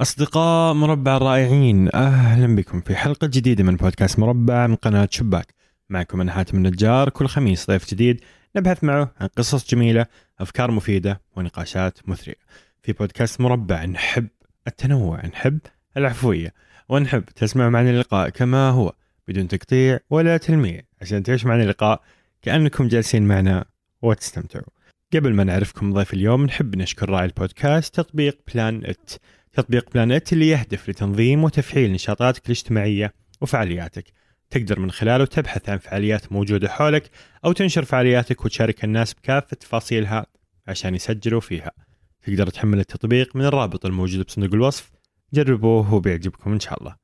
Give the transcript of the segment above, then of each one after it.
أصدقاء مربع الرائعين أهلا بكم في حلقة جديدة من بودكاست مربع من قناة شباك. معكم أنا حاتم النجار كل خميس ضيف جديد نبحث معه عن قصص جميلة أفكار مفيدة ونقاشات مثرية. في بودكاست مربع نحب التنوع نحب العفوية ونحب تسمع معنا اللقاء كما هو بدون تقطيع ولا تلميع عشان تعيش معنا اللقاء كأنكم جالسين معنا وتستمتعوا. قبل ما نعرفكم ضيف اليوم نحب نشكر راعي البودكاست تطبيق Planit تطبيق Planit اللي يهدف لتنظيم وتفعيل نشاطاتك الاجتماعية وفعالياتك. تقدر من خلاله تبحث عن فعاليات موجودة حولك أو تنشر فعالياتك وتشارك الناس بكافة تفاصيلها عشان يسجلوا فيها. تقدر تحمل التطبيق من الرابط الموجود بصندوق الوصف. جربوه وبيعجبكم إن شاء الله.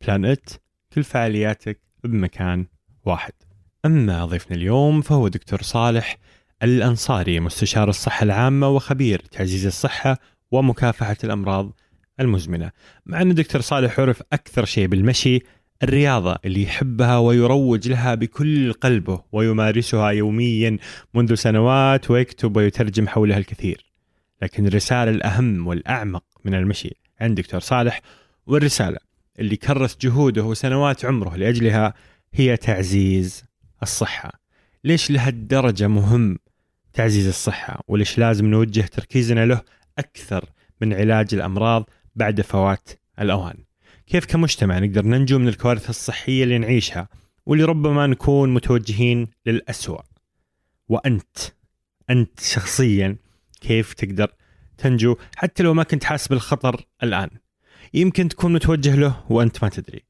Planit كل فعالياتك بمكان واحد. أما ضيفنا اليوم فهو دكتور صالح الأنصاري مستشار الصحة العامة وخبير تعزيز الصحة ومكافحة الأمراض المزمنة. مع أن الدكتور صالح عرف أكثر شيء بالمشي الرياضة اللي يحبها ويروج لها بكل قلبه ويمارسها يوميا منذ سنوات ويكتب ويترجم حولها الكثير. لكن الرسالة الأهم والأعمق من المشي عند دكتور صالح والرسالة اللي كرس جهوده وسنوات عمره لأجلها هي تعزيز الصحة. ليش لهالدرجة مهم تعزيز الصحة؟ وليش لازم نوجه تركيزنا له أكثر من علاج الأمراض بعد فوات الأوان كيف كمجتمع نقدر ننجو من الكوارث الصحية اللي نعيشها واللي ربما نكون متوجهين للأسوأ؟ وأنت أنت شخصيا كيف تقدر تنجو حتى لو ما كنت حاسس بالخطر الآن؟ يمكن تكون متوجه له وأنت ما تدري.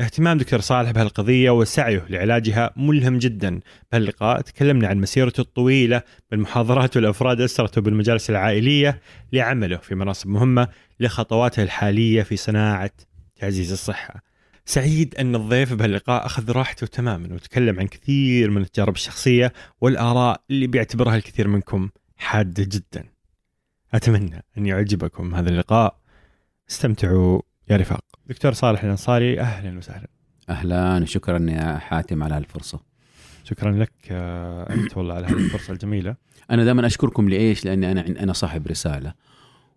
اهتمام دكتور صالح بهالقضية وسعيه لعلاجها ملهم جدا. بهاللقاء تكلمنا عن مسيرته الطويلة بالمحاضرات والأفراد أسرته بالمجالس العائلية لعمله في مناصب مهمة لخطواته الحالية في صناعة تعزيز الصحة. سعيد أن الضيف بهاللقاء أخذ راحته تماما وتكلم عن كثير من التجارب الشخصية والآراء اللي بيعتبرها الكثير منكم حادة جدا. أتمنى أن يعجبكم هذا اللقاء. استمتعوا يا رفاق. دكتور صالح الأنصاري أهلا وسهلا. أهلا وشكرا يا حاتم على هالفرصة. شكرا لك آه، أنت والله على هذه الفرصة الجميلة. أنا دائما أشكركم لإيش؟ لأني أنا أنا صاحب رسالة.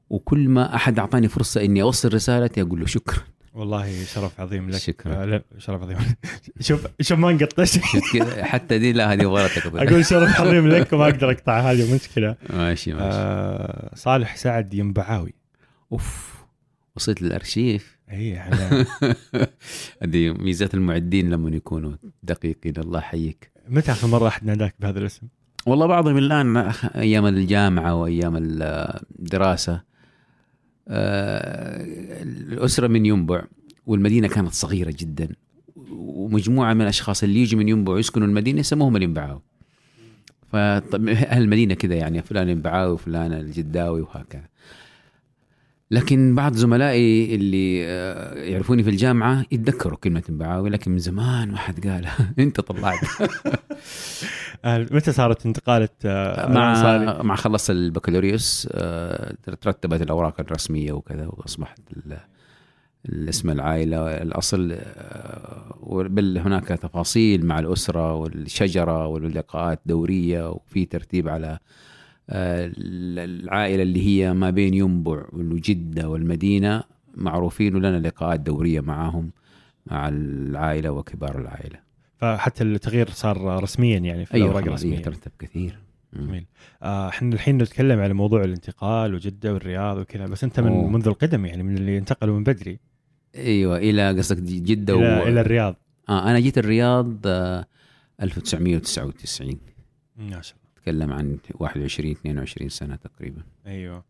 وكل ما أحد أعطاني فرصة إني أوصل رسالتي أقول له شكرا. والله شرف عظيم لك. شكراً. آه، لا شرف عظيم. شوف شوف ما كذا؟ حتى دي لا هذه ورتك أقول شرف عظيم لك وما أقدر أقطع هذه مشكلة. ماشي ماشي. آه صالح سعد ينبعاوي. أوف وصلت للأرشيف. إي هذه ميزات المعدين لما يكونوا دقيقين. الله يحييك. متى آخر مرة أحد ناداك بهذا الاسم؟ والله بعضهم الآن أيام الجامعة وأيام الدراسه آه، الأسرة من ينبع والمدينة كانت صغيرة جدا ومجموعة من الأشخاص اللي يجوا من ينبع ويسكنوا المدينة يسموهم الينبعاوي فطب أهل المدينة كذا يعني فلان الينبعاوي وفلان الجداوي وهكذا. لكن بعض زملائي اللي آه، يعرفوني في الجامعة يتذكروا كلمة ينبعاوي لكن من زمان ما حد قالها أنت طلعت آه متى صارت انتقالة آه؟ مع مع خلص البكالوريوس ترتبت الأوراق الرسمية وكذا وأصبحت الاسم العائلة الأصل بل هناك تفاصيل مع الأسرة والشجرة واللقاءات دورية وفي ترتيب على العائلة اللي هي ما بين ينبع والجدة والمدينة معروفين ولنا لقاءات دورية معهم مع العائلة وكبار العائلة. فحتى التغيير صار رسميا يعني في أيوه الأوراق خلاص الرسمية. يترتب كثير. جميل. آه، إحنا الحين نتكلم على موضوع الانتقال وجدة والرياض وكذا بس أنت من أوه. منذ القدم يعني من اللي انتقلوا من بدري. أيوه إلى قصدك جدة إلى, و... إلى الرياض. آه أنا جيت الرياض آه 1999 ما شاء اتكلم عن 21 22 سنة تقريبا. أيوه.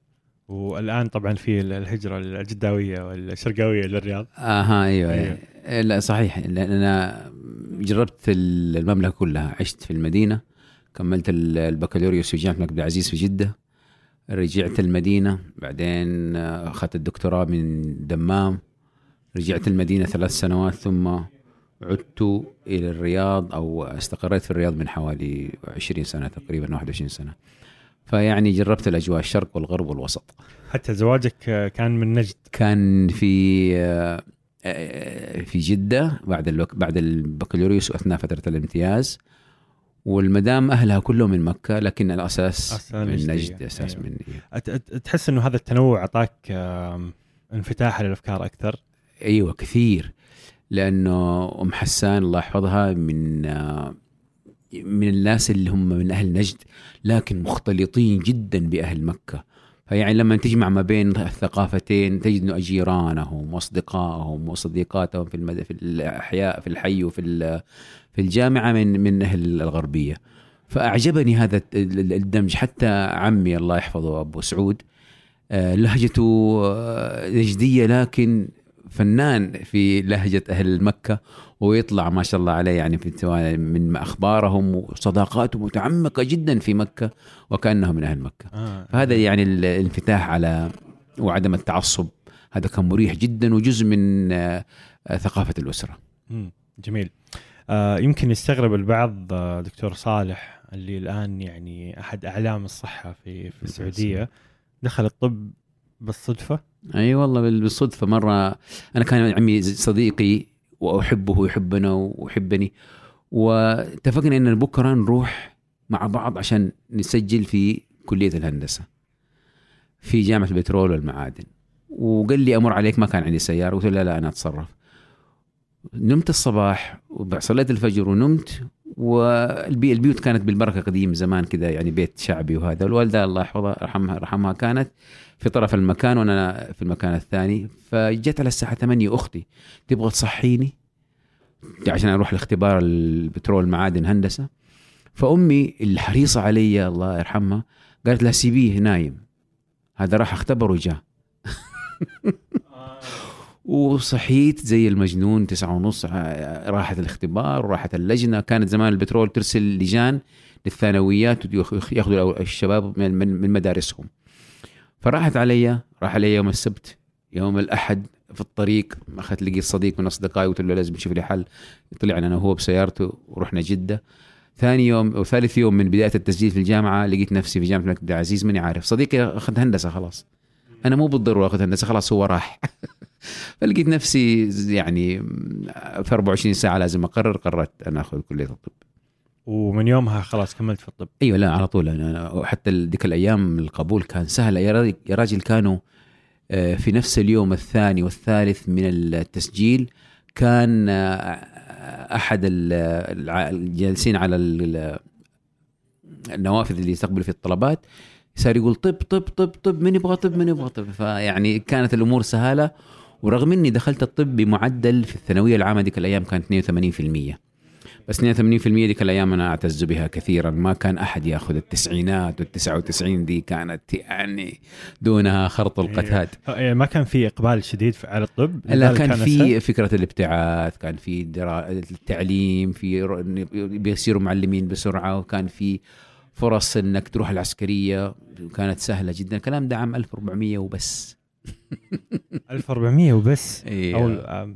والآن طبعا في الهجرة الجداوية والشرقاوية للرياض. أها أيوه, أيوه. أيوه. لا صحيح. لأن أنا جربت المملكة كلها. عشت في المدينة كملت ال- البكالوريوس في جامعة الملك عبد العزيز في جدة. رجعت المدينة بعدين آه، أخذت الدكتوراه من دمام. رجعت المدينة ثلاث سنوات ثم عدت إلى الرياض أو استقريت في الرياض من حوالي 20 سنة تقريبا 21 سنة. فيعني جربت الأجواء الشرق والغرب والوسط. حتى زواجك كان من نجد. كان في في جدة بعد الوك- بعد البكالوريوس وأثناء فترة الامتياز. والمدام أهلها كلهم من مكة لكن الأساس من. نجد أساس أيوة. من تحس إنه هذا التنوع أعطاك انفتاح للأفكار أكثر؟ أيوه كثير. لأنه أم حسان الله يحفظها من من الناس اللي هم من أهل نجد لكن مختلطين جدا بأهل مكة. فيعني لما تجمع ما بين الثقافتين تجد إنه جيرانهم وأصدقائهم وصديقاتهم في المد... في الأحياء في الحي وفي ال... في الجامعة من من أهل الغربية. فأعجبني هذا الدمج. حتى عمي الله يحفظه أبو سعود آه، لهجته آه، نجدية لكن فنان في لهجة أهل مكة ويطلع ما شاء الله عليه يعني في من أخبارهم وصداقاتهم متعمقة جدا في مكة وكأنه من أهل مكة. آه. فهذا يعني الانفتاح على وعدم التعصب هذا كان مريح جدا وجزء من آه، ثقافة الأسرة. جميل. آه يمكن يستغرب البعض دكتور صالح اللي الآن يعني أحد أعلام الصحة في في السعودية. دخل الطب بالصدفة؟ أي والله بالصدفة مرة أنا كان عمي صديقي وأحبه ويحبنا ويحبني واتفقنا إن بكرة نروح مع بعض عشان نسجل في كلية الهندسة في جامعة البترول والمعادن. وقال لي أمر عليك ما كان عندي سيارة قلت له لا لا أنا أتصرف. نمت الصباح وصليت الفجر ونمت والبيوت كانت بالبركة قديم زمان كذا يعني بيت شعبي وهذا. الوالده الله يحفظها رحمها رحمها كانت في طرف المكان وأنا في المكان الثاني. فجت على الساعة 8 أختي تبغى تصحيني؟ عشان أروح لاختبار البترول معادن هندسة. فأمي الحريصة علي الله يرحمها قالت لها سيبيه نايم هذا راح اختبر وجاء وصحيت زي المجنون تسعة ونص راحت الاختبار وراحت اللجنة. كانت زمان البترول ترسل لجان للثانويات ياخذوا الشباب من, مدارسهم. فراحت علي راح علي يوم السبت يوم الأحد في الطريق. أخذت لقيت صديق من أصدقائي وقلت له لازم تشوف لي حل. طلعنا أنا وهو بسيارته ورحنا جدة. ثاني يوم أو ثالث يوم من بداية التسجيل في الجامعة لقيت نفسي في جامعة الملك عبد العزيز ماني عارف. صديقي أخذ هندسة خلاص. أنا مو بالضرورة أخذ هندسة خلاص هو راح. فلقيت نفسي يعني في 24 ساعة لازم أقرر قررت أنا أخذ كلية الطب. ومن يومها خلاص كملت في الطب. أيوه لا على طول. أنا حتى ذيك الأيام القبول كان سهل. يا راجل كانوا آه، في نفس اليوم الثاني والثالث من التسجيل كان آه، أحد الجالسين على النوافذ اللي يستقبلوا في الطلبات. صار يقول طب طب طب طب من يبغى طب من يبغى طب. فيعني كانت الأمور سهالة. ورغم إني دخلت الطب بمعدل في الثانوية العامة ذيك الأيام كانت 82% بس 82% ذيك الأيام أنا اعتز بها كثيرا. ما كان أحد يأخذ التسعينات وال99 دي كانت يعني دونها خرط إيه. القتاد يعني ما كان في إقبال شديد على الطب؟ لا كان, كان في فكرة الابتعاث كان في التعليم في بيصيروا معلمين بسرعة وكان في فرص إنك تروح العسكرية. كانت سهلة جدا. الكلام ده عام 1400 وبس. 1400 وبس. إيه. أو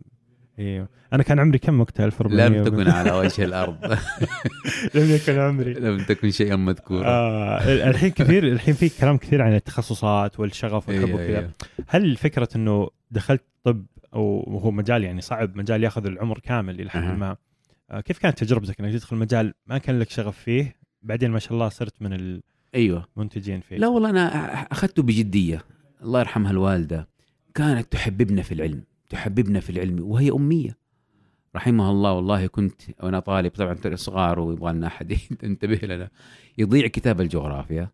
أيوه أنا كان عمري كم وقتها 1400 لم تكن على وجه الأرض. لم يكن عمري. لم تكن شيئا مذكورا. آه الحين كثير الحين في كلام كثير عن التخصصات والشغف والحب إيه وكذا. إيه. هل فكرة إنه دخلت طب أو هو مجال يعني صعب مجال ياخذ العمر كامل إلى حد ما آه كيف كانت تجربتك إنك تدخل مجال ما كان لك شغف فيه بعدين ما شاء الله صرت من ال... أيوه. منتجين فيه؟ لا والله أنا أخذته بجدية. الله يرحمها الوالده كانت تحببنا في العلم تحببنا في العلم وهي أمية. رحمها الله والله كنت وأنا طالب طبعا صغار ويبغى لنا أحد ينتبه لنا. يضيع كتاب الجغرافيا.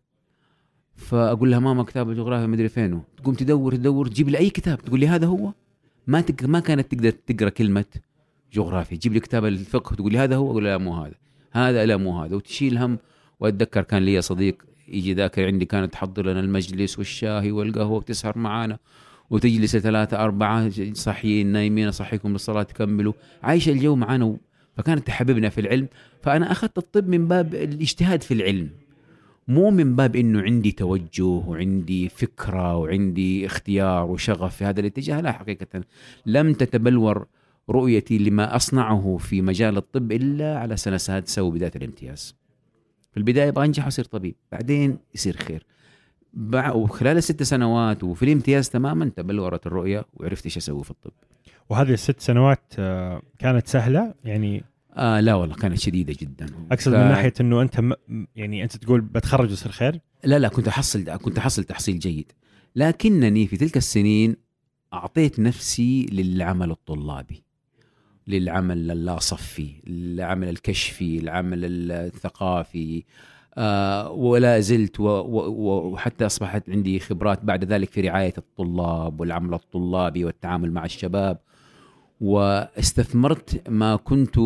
فأقول لها ماما كتاب الجغرافيا ما أدري فينه. تقوم تدور تدور تجيب لي أي كتاب. تقول لي هذا هو؟ ما تك... ما كانت تقدر تقرأ كلمة جغرافيا. تجيب لي كتاب الفقه تقول لي هذا هو؟ أقول لا مو هذا. هذا لا مو هذا. وتشيل هم وأتذكر كان لي صديق يجي ذاكر عندي كانت تحضر لنا المجلس والشاهي والقهوة وتسهر معانا. وتجلس ثلاثة أربعة صحيين نايمين أصحيكم للصلاة تكملوا عايشة الجو معانا فكانت تحببنا في العلم. فأنا أخذت الطب من باب الاجتهاد في العلم مو من باب إنه عندي توجه وعندي فكرة وعندي اختيار وشغف في هذا الاتجاه. لا حقيقة لم تتبلور رؤيتي لما أصنعه في مجال الطب إلا على سنة سادسة وبداية الامتياز. في البداية أبغى انجح واصير طبيب، بعدين يصير خير. وخلال الست سنوات وفي الامتياز تماما تبلورت الرؤية وعرفت إيش أسوي في الطب. وهذه الست سنوات آه، كانت سهلة يعني آه لا والله كانت شديدة جدا أقصد ف... من ناحية إنه أنت م... يعني أنت تقول بتخرج ويصير خير؟ لا لا كنت أحصل كنت أحصل تحصيل جيد لكنني في تلك السنين أعطيت نفسي للعمل الطلابي للعمل اللاصفي العمل الكشفي العمل الثقافي. آه ولا زلت وحتى أصبحت عندي خبرات بعد ذلك في رعاية الطلاب والعمل الطلابي والتعامل مع الشباب. واستثمرت ما كنت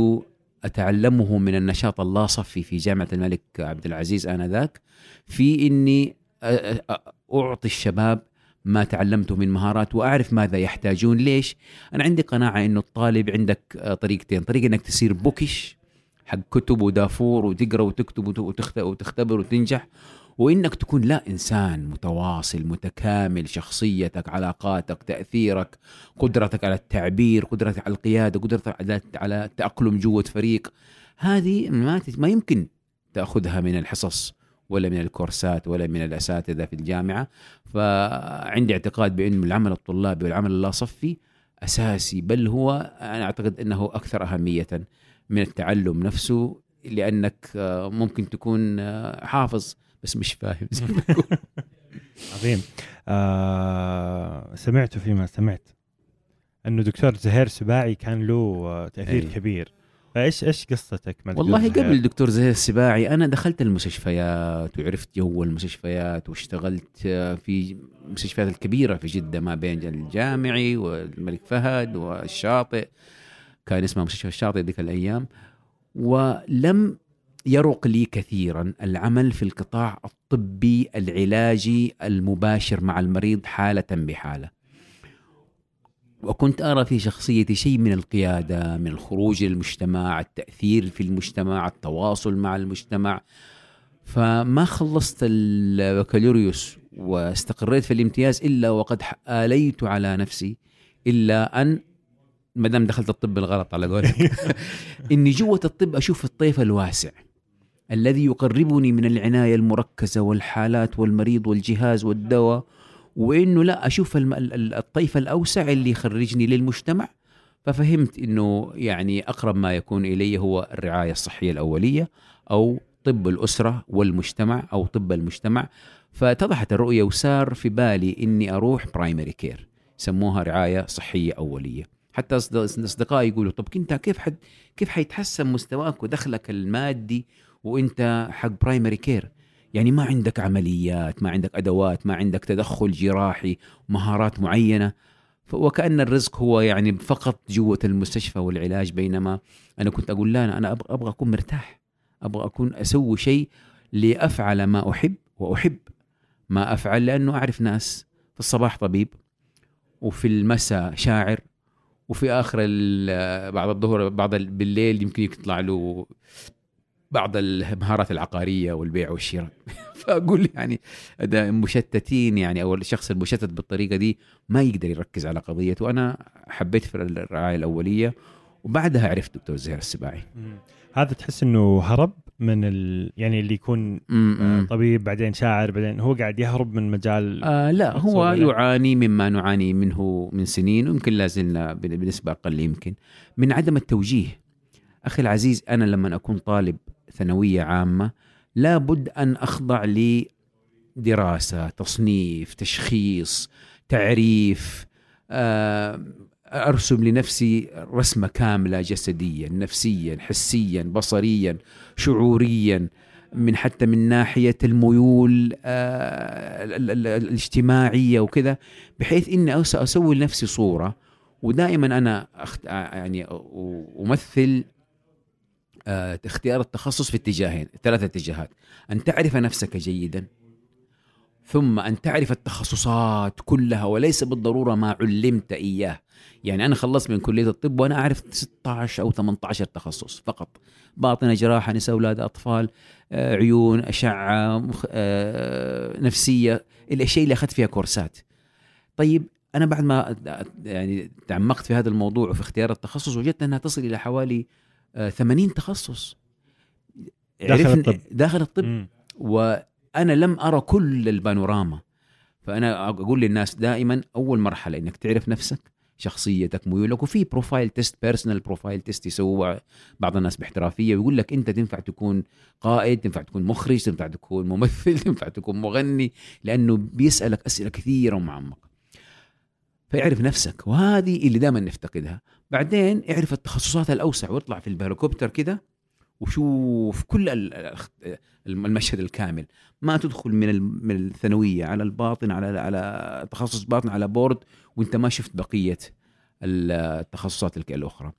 أتعلمه من النشاط اللاصفي في جامعة الملك عبد العزيز آنذاك في إني أ- أ- أعطي الشباب ما تعلمته من مهارات وأعرف ماذا يحتاجون. ليش؟ أنا عندي قناعة إنه الطالب عندك آه، طريقتين. طريقة إنك تصير بوكش حق كتب ودافور وتقرأ وتكتب وت- وتخت- وتختبر وتنجح وإنك تكون لا إنسان متواصل متكامل شخصيتك علاقاتك تأثيرك قدرتك على التعبير قدرتك على القيادة قدرتك على على التاقلم جوة فريق. هذه ما ما يمكن تأخذها من الحصص. ولا من الكورسات ولا من الأساتذة في الجامعة. فعندي اعتقاد بأن العمل الطلابي والعمل اللاصفي أساسي بل هو أنا أعتقد أنه أكثر أهمية من التعلم نفسه لأنك آه، ممكن تكون آه، حافظ بس مش فاهم. زي ما. عظيم. آه سمعت فيما سمعت. انه دكتور زهير سباعي كان له آه، تأثير أي. كبير. فايش إيش قصتك مع دكتور والله؟ قبل الدكتور زهير السباعي أنا دخلت المستشفيات وعرفت جو المستشفيات واشتغلت في المستشفيات الكبيرة في جدة ما بين الجامعي والملك فهد والشاطئ كان اسمها مستشفى الشاطئ ذيك الأيام ولم يرق لي كثيرا العمل في القطاع الطبي العلاجي المباشر مع المريض حالة بحالة وكنت أرى في شخصيتي شيء من القيادة من الخروج للمجتمع التأثير في المجتمع التواصل مع المجتمع. فما خلصت البكالوريوس واستقريت في الامتياز إلا وقد آليت على نفسي إلا أن ما دام دخلت الطب الغلط على قولك. إني جوة الطب أشوف الطيف الواسع الذي يقربني من العناية المركزة والحالات والمريض والجهاز والدواء وإنه لا أشوف الطيف الأوسع اللي يخرجني للمجتمع. ففهمت إنه يعني أقرب ما يكون إلي هو الرعاية الصحية الأولية أو طب الأسرة والمجتمع أو طب المجتمع. فاتضحت الرؤية وصار في بالي إني أروح primary care يسموها رعاية صحية أولية. حتى أصدقائي يقولوا طب انت كيف حد كيف حيتحسن مستواك ودخلك المادي وإنت حق primary care يعني ما عندك عمليات ما عندك أدوات ما عندك تدخل جراحي مهارات معينة. وكأن الرزق هو يعني فقط جوة المستشفى والعلاج بينما أنا كنت أقول لا أنا أبغى أكون مرتاح أبغى أكون أسوي شيء لأفعل ما أحب وأحب. ما أفعل لأنه أعرف ناس في الصباح طبيب وفي المساء شاعر وفي آخر بعد الظهر ال- بالليل يمكن يطلع له بعض المهارات العقارية والبيع والشراء فأقول يعني ده مشتتين يعني أو الشخص المشتت بالطريقة دي ما يقدر يركز على قضيته وأنا حبيت في الرعاية الأولية وبعدها عرفت دكتور زهير السباعي مم. هذا تحس إنه هرب من ال... يعني اللي يكون آه، م- م. طبيب بعدين شاعر بعدين هو قاعد يهرب من مجال آه لا هو. يعاني مما نعاني منه من سنين ويمكن لا زلنا بن- بنسبة أقل يمكن من عدم التوجيه أخي العزيز أنا لما أكون طالب ثانوية عامة لابد أن أخضع لدراسة تصنيف تشخيص تعريف آه أرسم لنفسي رسمة كاملة جسديا نفسيا حسيا بصريا شعوريا من حتى من ناحية الميول آه، ال- ال- ال- الاجتماعية وكذا بحيث إني أسوي لنفسي صورة ودائما أنا أخت... يعني أمثل اختيار التخصص في اتجاهين ثلاث اتجاهات. أن تعرف نفسك جيدا ثم أن تعرف التخصصات كلها وليس بالضرورة ما علمت إياه. يعني أنا خلصت من كلية الطب وأنا أعرف 16 أو 18 تخصص فقط. باطنة جراحة نساء أولاد أطفال آه، عيون مخ... آه، نفسية الأشياء اللي أخذت فيها كورسات. طيب أنا بعد ما يعني تعمقت في هذا الموضوع وفي اختيار التخصص وجدت أنها تصل إلى حوالي آه، 80 تخصص. داخل الطب. داخل الطب. مم. وأنا لم أرى كل البانوراما. فأنا أقول للناس دائما أول مرحلة إنك تعرف نفسك شخصيتك ميولك. وفي profile test personal profile test يسووا بعض الناس باحترافية. ويقول لك أنت تنفع تكون قائد تنفع تكون مخرج تنفع تكون ممثل تنفع تكون مغني لأنه بيسألك أسئلة كثيرة ومعمقة. فاعرف نفسك. وهذه اللي دائما نفتقدها. بعدين اعرف التخصصات الأوسع واطلع في الهليكوبتر كده وشوف كل ال- ال- المشهد الكامل. ما تدخل من من الثانوية على الباطن على على تخصص باطن على بورد وانت ما شفت بقية التخصصات الأخرى.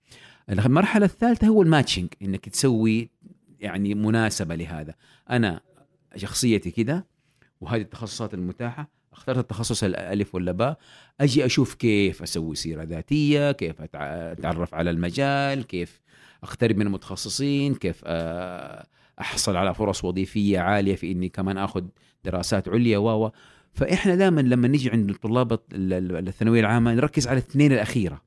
المرحلة الثالثة هو الماتشنج إنك تسوي يعني مناسبة لهذا. أنا شخصيتي كده وهذه التخصصات المتاحة. اخترت التخصص الالف ولا باء أجي أشوف كيف أسوي سيرة ذاتية كيف أتعرف على المجال كيف اقترب من المتخصصين كيف أحصل على فرص وظيفية عالية في إني كمان آخذ دراسات عليا و. فإحنا دائما لما نيجي عند طلاب ال- ال- الثانوية العامة نركز على الاثنين الأخيرة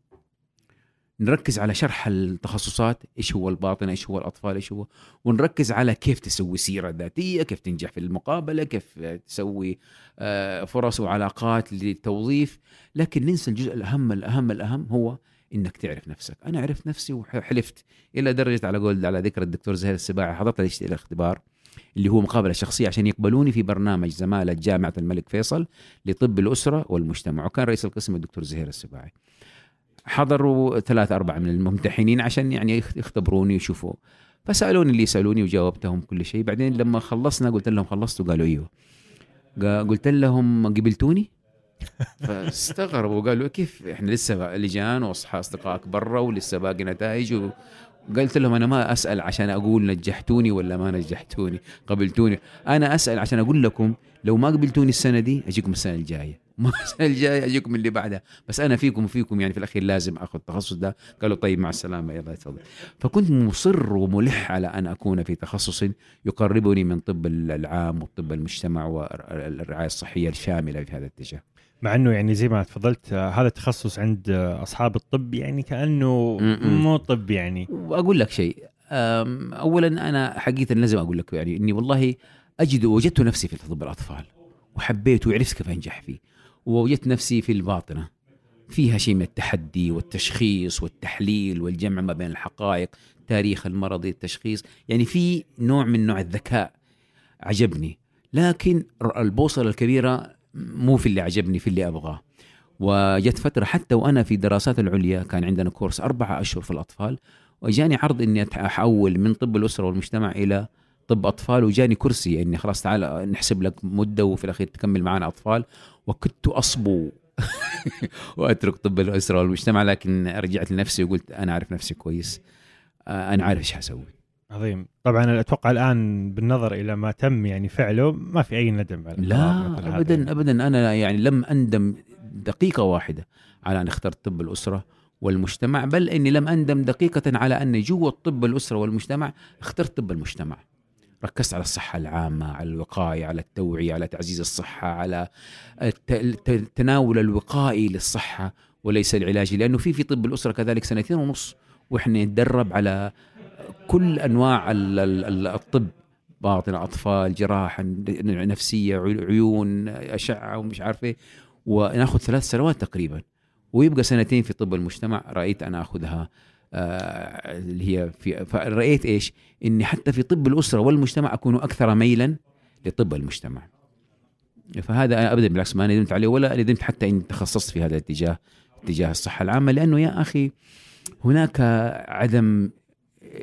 نركز على شرح التخصصات إيش هو الباطن إيش هو الأطفال إيش هو ونركز على كيف تسوي سيرة ذاتية كيف تنجح في المقابلة كيف تسوي آه، فرص وعلاقات للتوظيف لكن ننسى الجزء الأهم الأهم الأهم هو إنك تعرف نفسك. أنا عرفت نفسي وحلفت إلى درجة على قول على ذكر الدكتور زهير السباعي حضرت الاختبار اللي هو مقابلة شخصية عشان يقبلوني في برنامج زمالة جامعة الملك فيصل لطب الأسرة والمجتمع. وكان رئيس القسم الدكتور زهير السباعي. حضروا ثلاث أربعة من الممتحنين عشان يعني يخ- يختبروني ويشوفوا. فسألوني اللي يسألوني وجاوبتهم كل شيء. بعدين لما خلصنا قلت لهم خلصتوا قالوا أيوه. قلت لهم قبلتوني؟ فاستغربوا. قالوا كيف إحنا لسه لجان واصحاب أصدقائك برا ولسه باقي نتائج و... قلت لهم أنا ما أسأل عشان أقول نجحتوني ولا ما نجحتوني. قبلتوني. أنا أسأل عشان أقول لكم لو ما قبلتوني السنة دي أجيكم السنة الجاية. ما السنة الجاية أجيكم اللي بعدها. بس أنا فيكم وفيكم يعني في الأخير لازم آخذ التخصص ده. قالوا طيب مع السلامة يلا تفضل فكنت مصر وملح على أن أكون في تخصص يقربني من طب العام والطب المجتمع والرعاية الصحية الشاملة في هذا الاتجاه. مع إنه يعني زي ما تفضلت هذا التخصص عند أصحاب الطب يعني كأنه. مو طب يعني. وأقول لك شيء اولا أنا حقيقة لازم أقول لك يعني إني والله أجد وجدت نفسي في طب الأطفال وحبيته وعرفت كيف أنجح فيه ووجدت نفسي في الباطنة. فيها شيء من التحدي والتشخيص والتحليل والجمع ما بين الحقائق تاريخ المرضي التشخيص. يعني في نوع من نوع الذكاء عجبني لكن البوصلة الكبيرة مو في اللي عجبني في اللي أبغاه. وجت فترة حتى وأنا في دراسات العليا كان عندنا كورس أربعة أشهر في الأطفال وجاني عرض إني أحول من طب الأسرة والمجتمع إلى طب أطفال وجاني كرسي إني خلاص تعال نحسب لك مدة وفي الأخير تكمل معنا أطفال. وكنت أصبو. وأترك طب الاسره والمجتمع لكن رجعت لنفسي وقلت أنا أعرف نفسي كويس. آه، أنا عارف إيش حسوي. عظيم. طبعا أتوقع الآن بالنظر إلى ما تم يعني فعله ما في أي ندم على لا ابدا يعني. ابدا أنا يعني لم أندم دقيقة واحدة على أن اخترت طب الأسرة والمجتمع بل إني لم أندم دقيقة على اني جوا طب الأسرة والمجتمع اخترت طب المجتمع. ركزت على الصحة العامة على الوقاية على التوعية على تعزيز الصحة على الت- الت- التناول الوقائي للصحة وليس العلاجي لأنه في في طب الأسرة كذلك سنتين ونص وإحنا نتدرب على كل أنواع ال- ال- ال- الطب. باطن أطفال جراحة نفسية عي- عيون أشعة ومش عارف إيه. وناخذ ثلاث سنوات تقريبا. ويبقى سنتين في طب المجتمع رأيت أنا أخذها اللي هي في فرأيت إيش إني حتى في طب الأسرة والمجتمع أكون أكثر ميلا لطب المجتمع. فهذا أنا ابدا بالعكس ما ندمت عليه ولا ندمت حتى إني تخصصت في هذا الاتجاه اتجاه الصحة العامة لأنه يا أخي هناك عدم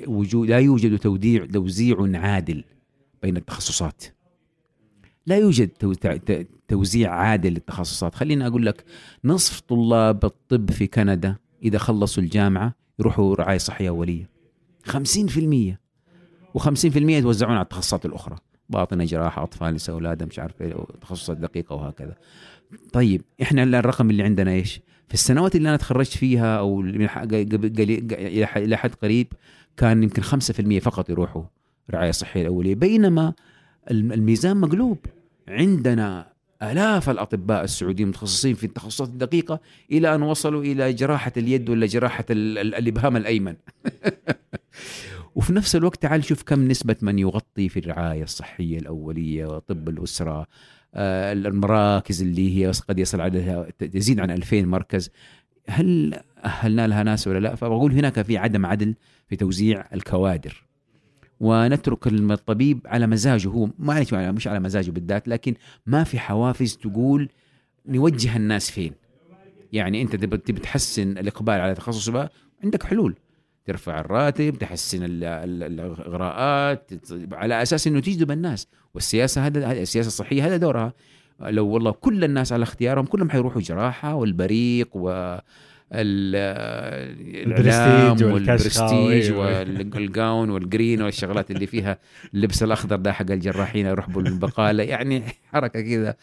وجود لا يوجد توديع توزيع عادل بين التخصصات. لا يوجد توزيع عادل للتخصصات، خليني أقول لك نصف طلاب الطب في كندا إذا خلصوا الجامعة يروحوا رعاية صحية اوليه. 50% و50% يتوزعون على التخصصات الأخرى. باطنة جراحة أطفال نساء ولاده مش عارف إيه تخصصات دقيقة وهكذا. طيب إحنا الرقم اللي عندنا إيش؟ في السنوات اللي أنا تخرجت فيها أو إلى حد قريب كان يمكن 5% فقط يروحوا رعاية صحية الاوليه بينما الم- الميزان مقلوب. عندنا آلاف الأطباء السعوديين متخصصين في التخصصات الدقيقة إلى أن وصلوا إلى جراحة اليد ولا جراحة ال- ال- الإبهام الأيمن. وفي نفس الوقت تعال شوف كم نسبة من يغطي في الرعاية الصحية الأولية وطب الأسرة. آه، المراكز اللي هي قد يصل عددها يزيد عن 2000 مركز. هل أهلنا لها ناس ولا لا؟ فبقول هناك في عدم عدل في توزيع الكوادر. ونترك الطبيب على مزاجه. هو معلش مش على مزاجه بالذات لكن ما في حوافز تقول نوجه الناس فين. يعني أنت تبي تحسن الإقبال على تخصص عندك حلول. ترفع الراتب تحسن ال- ال- الإغراءات على أساس إنه تجذب الناس. والسياسة هذا السياسة الصحيه هذا دورها. لو والله كل الناس على اختيارهم كلهم حيروحوا جراحة والبريق و ال prestige وال prestige أيوة. وال gown وال green والشغلات اللي فيها اللبس الأخضر ده حق الجراحين يروح بالبقالة. يعني حركة كذا.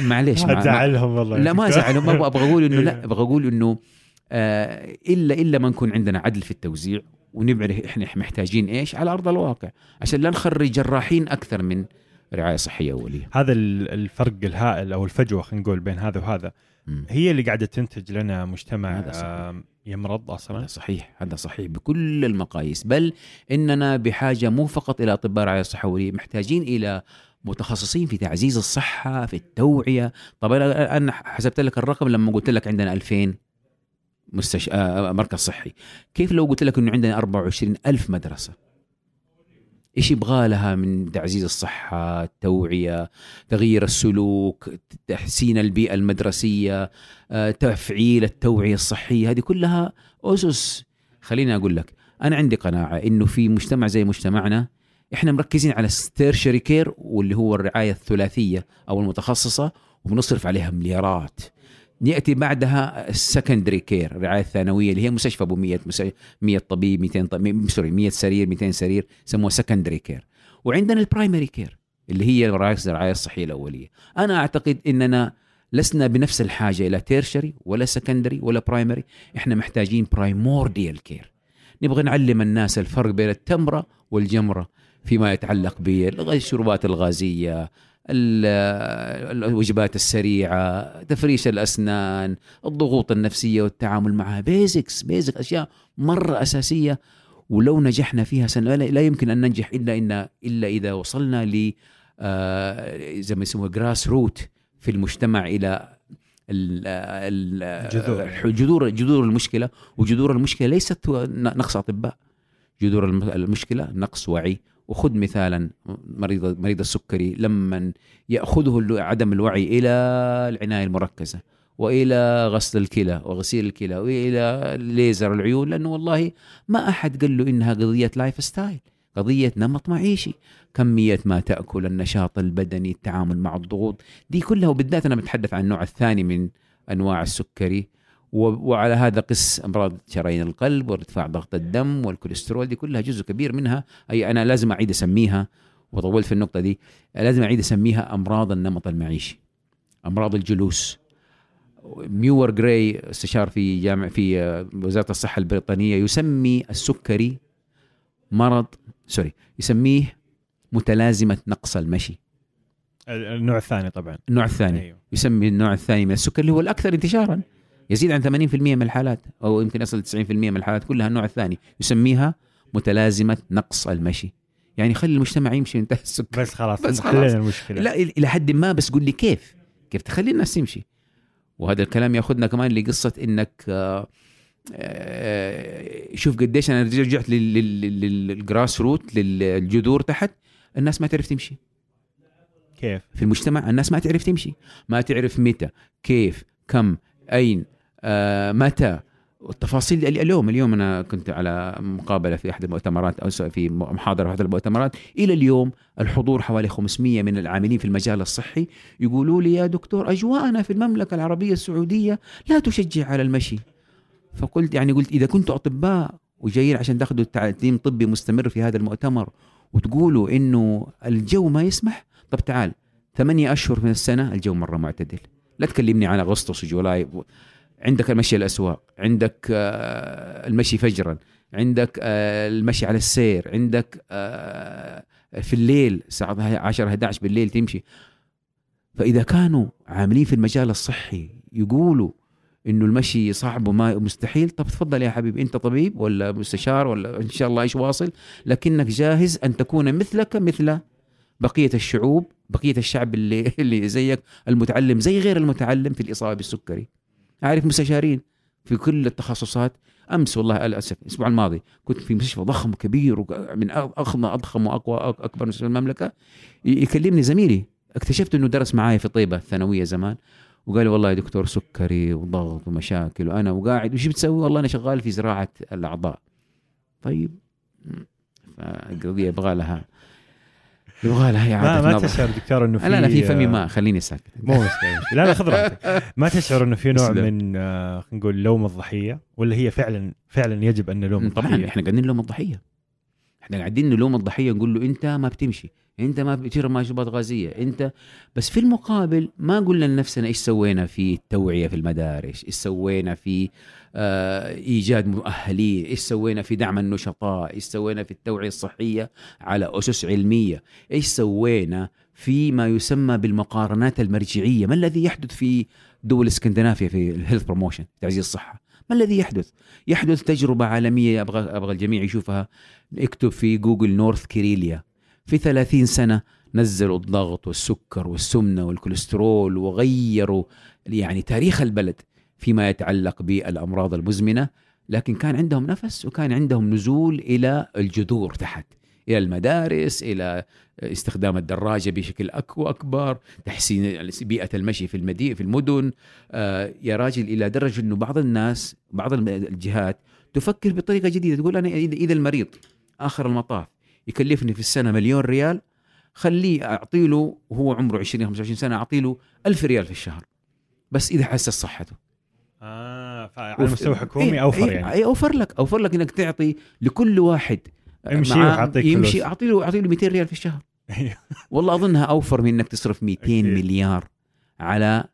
معليش مع- مع- هتزعلهم والله. لا ما ما أبغى أقول إنه لا إيه. أبغى أقول إنه آه الا إلا ما نكون عندنا عدل في التوزيع ونعرف إحنا محتاجين إيش؟ على أرض الواقع. عشان لا نخرج جراحين أكثر من رعاية صحية أولية. هذا ال- الفرق الهائل أو الفجوة خلينا نقول بين هذا وهذا. مم. هي اللي قاعدة تنتج لنا مجتمع هذا صحيح. يمرض أصلا. هذا صحيح هذا صحيح بكل المقاييس. بل إننا بحاجة مو فقط إلى أطباء رعاية صحية محتاجين إلى متخصصين في تعزيز الصحة في التوعية. طبعا أنا حسبت لك الرقم لما قلت لك عندنا 2000 مستش... آه، مركز صحي. كيف لو قلت لك إنه عندنا 24 ألف مدرسة؟ إيش يبغى لها من تعزيز الصحة التوعية تغيير السلوك تحسين البيئة المدرسية آه، تفعيل التوعية الصحية هذه كلها أسس. خليني أقول لك أنا عندي قناعة إنه في مجتمع زي مجتمعنا إحنا مركزين على ال tertiary care واللي هو الرعاية الثلاثية أو المتخصصة وبنصرف عليها مليارات. يأتي بعدها ال secondary care الرعايه الثانويه اللي هي مستشفى أبو 100 مس- 100 طبيب 200 طبيب sorry 100 سرير 200 سرير يسموها secondary care وعندنا ال primary care اللي هي مراكز الرعاية الصحية الأولية. أنا أعتقد إننا لسنا بنفس الحاجة إلى tertiary ولا secondary ولا primary إحنا محتاجين primordial care نبغى نعلم الناس الفرق بين التمرة والجمرة فيما يتعلق بالشربات الغازية ال- الوجبات السريعة تفريش الأسنان الضغوط النفسية والتعامل معها basics basic أشياء مرة أساسية. ولو نجحنا فيها سنة لا يمكن أن ننجح إلا ان إلا إذا وصلنا ل آه، زي ما يسموها grass root في المجتمع إلى ال- ال- جذور. جذور المشكلة. وجذور المشكلة ليست نقص أطباء. جذور الم- المشكلة نقص وعي وخذ مثالا مريض مريض السكري لما يأخذه عدم الوعي إلى العناية المركزة وإلى غسل الكلى وغسيل الكلى وإلى ليزر العيون لأنه والله ما أحد قال له إنها قضية lifestyle قضية نمط معيشي. كمية ما تأكل النشاط البدني التعامل مع الضغوط دي كلها وبالذات أنا بتحدث عن النوع الثاني من أنواع السكري. وعلى هذا قس أمراض شرايين القلب وارتفاع ضغط الدم والكوليسترول دي كلها جزء كبير منها. أي أنا لازم أعيد أسميها وطولت في النقطة دي لازم أعيد أسميها أمراض النمط المعيشي أمراض الجلوس. ميور جراي استشار في جامع في وزارة الصحة البريطانية يسمي السكري مرض sorry يسميه متلازمة نقص المشي. النوع الثاني طبعا. النوع الثاني. أيوه. يسمي النوع الثاني من السكر اللي هو الأكثر انتشارا. يزيد عن 80% من الحالات أو يمكن يصل 90% من الحالات كلها النوع الثاني يسميها متلازمة نقص المشي. يعني خلي المجتمع يمشي وينتهي السكر. بس خلاص بس خلاص. المشكلة. لا إلى حد ما بس قول لي كيف؟ كيف تخلي الناس تمشي وهذا الكلام ياخذنا كمان لقصة إنك آه، آه، شوف قديش أنا رجعت لل- لل- لل- للجراس روت للجذور تحت. الناس ما تعرف تمشي. كيف؟ في المجتمع الناس ما تعرف تمشي. ما تعرف متى كيف كم آه متى؟ التفاصيل اللي اليوم اليوم أنا كنت على مقابلة في أحد المؤتمرات أو في محاضرة في أحد المؤتمرات. إلى اليوم الحضور حوالي 500 من العاملين في المجال الصحي يقولوا لي يا دكتور أجواءنا في المملكة العربية السعودية لا تشجع على المشي. فقلت يعني قلت إذا كنتوا أطباء وجايين عشان تاخذوا تعليم طبي مستمر في هذا المؤتمر وتقولوا إنه الجو ما يسمح طب تعال ثمانية أشهر من السنة الجو مرة معتدل. لا تكلمني عن أغسطس وجولاي عندك المشي الأسواق عندك آه، المشي فجرا عندك آه، المشي على السير عندك آه، في الليل الساعة 10 11 بالليل تمشي. فإذا كانوا عاملين في المجال الصحي يقولوا إنه المشي صعب وما مستحيل طب تفضل يا حبيبي أنت طبيب ولا مستشار ولا إن شاء الله إيش واصل؟ لكنك جاهز أن تكون مثلك مثل بقية الشعوب بقية الشعب اللي اللي زيك المتعلم زي غير المتعلم في الإصابة بالسكري. أعرف مستشارين في كل التخصصات. أمس والله للاسف الأسبوع الماضي كنت في مستشفى ضخم كبير من اضخم أضخم واقوى أكبر مستشفى المملكة. يكلمني زميلي. اكتشفت إنه درس معايا في طيبة الثانوية زمان. وقال والله يا دكتور سكري وضغط ومشاكل وأنا وقاعد. وش بتسوي؟ والله أنا شغال في زراعة الأعضاء. طيب. فالقضيه يبغى لها يبغى لها ما إعادة ما نظر. تشعر دكتور إنه في لا لا في فمي ماء خليني ساكت. مو مشكلة لا لا خذ راحتك. ما تشعر إنه في نوع. من آه، خلينا نقول لوم الضحية ولا هي فعلا فعلا يجب أن نلوم طبعا إحنا قاعدين نلوم الضحية. إحنا قاعدين نلوم الضحية نقول له أنت ما بتمشي أنت ما بتشرب مشروبات غازية أنت بس في المقابل ما قلنا لنفسنا إيش سوينا في التوعية في المدارس إيش سوينا في آه إيجاد مؤهلين. إيش سوينا في دعم النشطاء؟ إيش سوينا في التوعية الصحية على أسس علمية؟ إيش سوينا في ما يسمى بالمقارنات المرجعية؟ ما الذي يحدث في دول اسكندنافيا في ال health promotion تعزيز الصحة؟ ما الذي يحدث؟ يحدث تجربة عالمية أبغى أبغى الجميع يشوفها. اكتب في جوجل North Karelia. في 30 سنة نزلوا الضغط والسكر والسمنة والكوليسترول وغيروا يعني تاريخ البلد. فيما يتعلق بالأمراض المزمنة لكن كان عندهم نفس وكان عندهم نزول إلى الجذور تحت إلى المدارس إلى استخدام الدراجة بشكل اكبر أكبر تحسين بيئة المشي في المدينة في المدن. آه، يا راجل إلى درجة إنه بعض الناس بعض الجهات تفكر بطريقة جديدة تقول أنا اذا المريض آخر المطاف يكلفني في السنة مليون ريال خليه أعطي له وهو عمره 20 25 سنة أعطي له 1000 ريال في الشهر. بس إذا حسس صحته. آه على مستوى حكومي إيه، أوفر إيه، يعني اي أوفر لك أوفر لك إنك تعطي لكل واحد امشي معاه- وحاعطيك يمشي. اعطي له اعطي له 200 ريال في الشهر أيوه. والله أظنها أوفر من إنك تصرف 200 أكيد. مليار على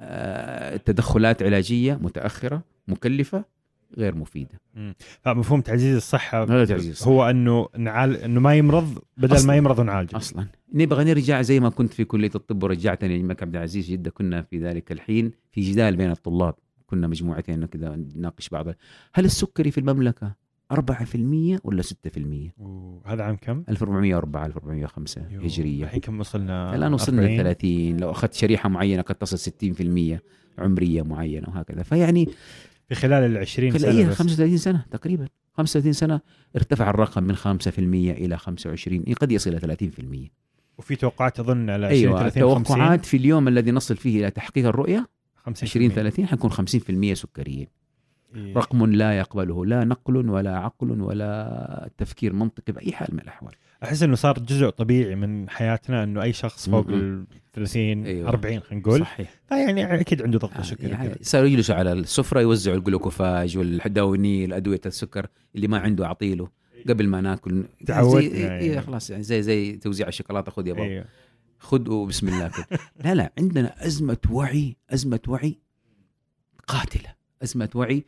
آه، تدخلات علاجية متأخرة مكلفة غير مفيدة فمفهوم تعزيز الصحة تعزيز الصحة. هو أنه نعال أنه ما يمرض بدل أصلاً. ما يمرض ونعالجه أصلا نبغى نرجع زي ما كنت في كلية الطب ورجعتني الملك عبد العزيز جده كنا في ذلك الحين في جدال بين الطلاب كنا مجموعتين كذا نناقش بعض. هل السكري في المملكة 4% ولا 6%؟ وهذا عام كم؟ 1404 1405 يو، هجرية. الحين كم وصلنا؟ الآن وصلنا 40. ل 30 لو أخذت شريحة معينة قد تصل 60% عمرية معينة وهكذا. فيعني في خلال ال 20 سنة خلال بس. 35 سنة تقريبا. 35 سنة ارتفع الرقم من 5% إلى 25 قد يصل إلى 30% وفي توقعات اظن على 20 أيوه 30 50 التوقعات في اليوم الذي نصل فيه إلى تحقيق الرؤية 50 20 30 حنكون 50% سكريين إيه. رقم لا يقبله لا نقل ولا عقل ولا تفكير منطقي بأي حال من الأحوال أحس إنه صار جزء طبيعي من حياتنا إنه أي شخص فوق. ال 30 أيوة. 40 خلينا نقول صحيح فيعني أكيد عنده ضغط سكري يعني كذا. صاروا يجلسوا على السفرة يوزعوا ال Glucophage وال Daonil ادويه السكر اللي ما عنده أعطيله قبل ما ناكل تعودنا يعني. خلاص يعني زي زي توزيع الشوكولاتة خذ يا بابا أيوه خذ وبسم الله. كل لا لا عندنا أزمة وعي أزمة وعي قاتلة. أزمة وعي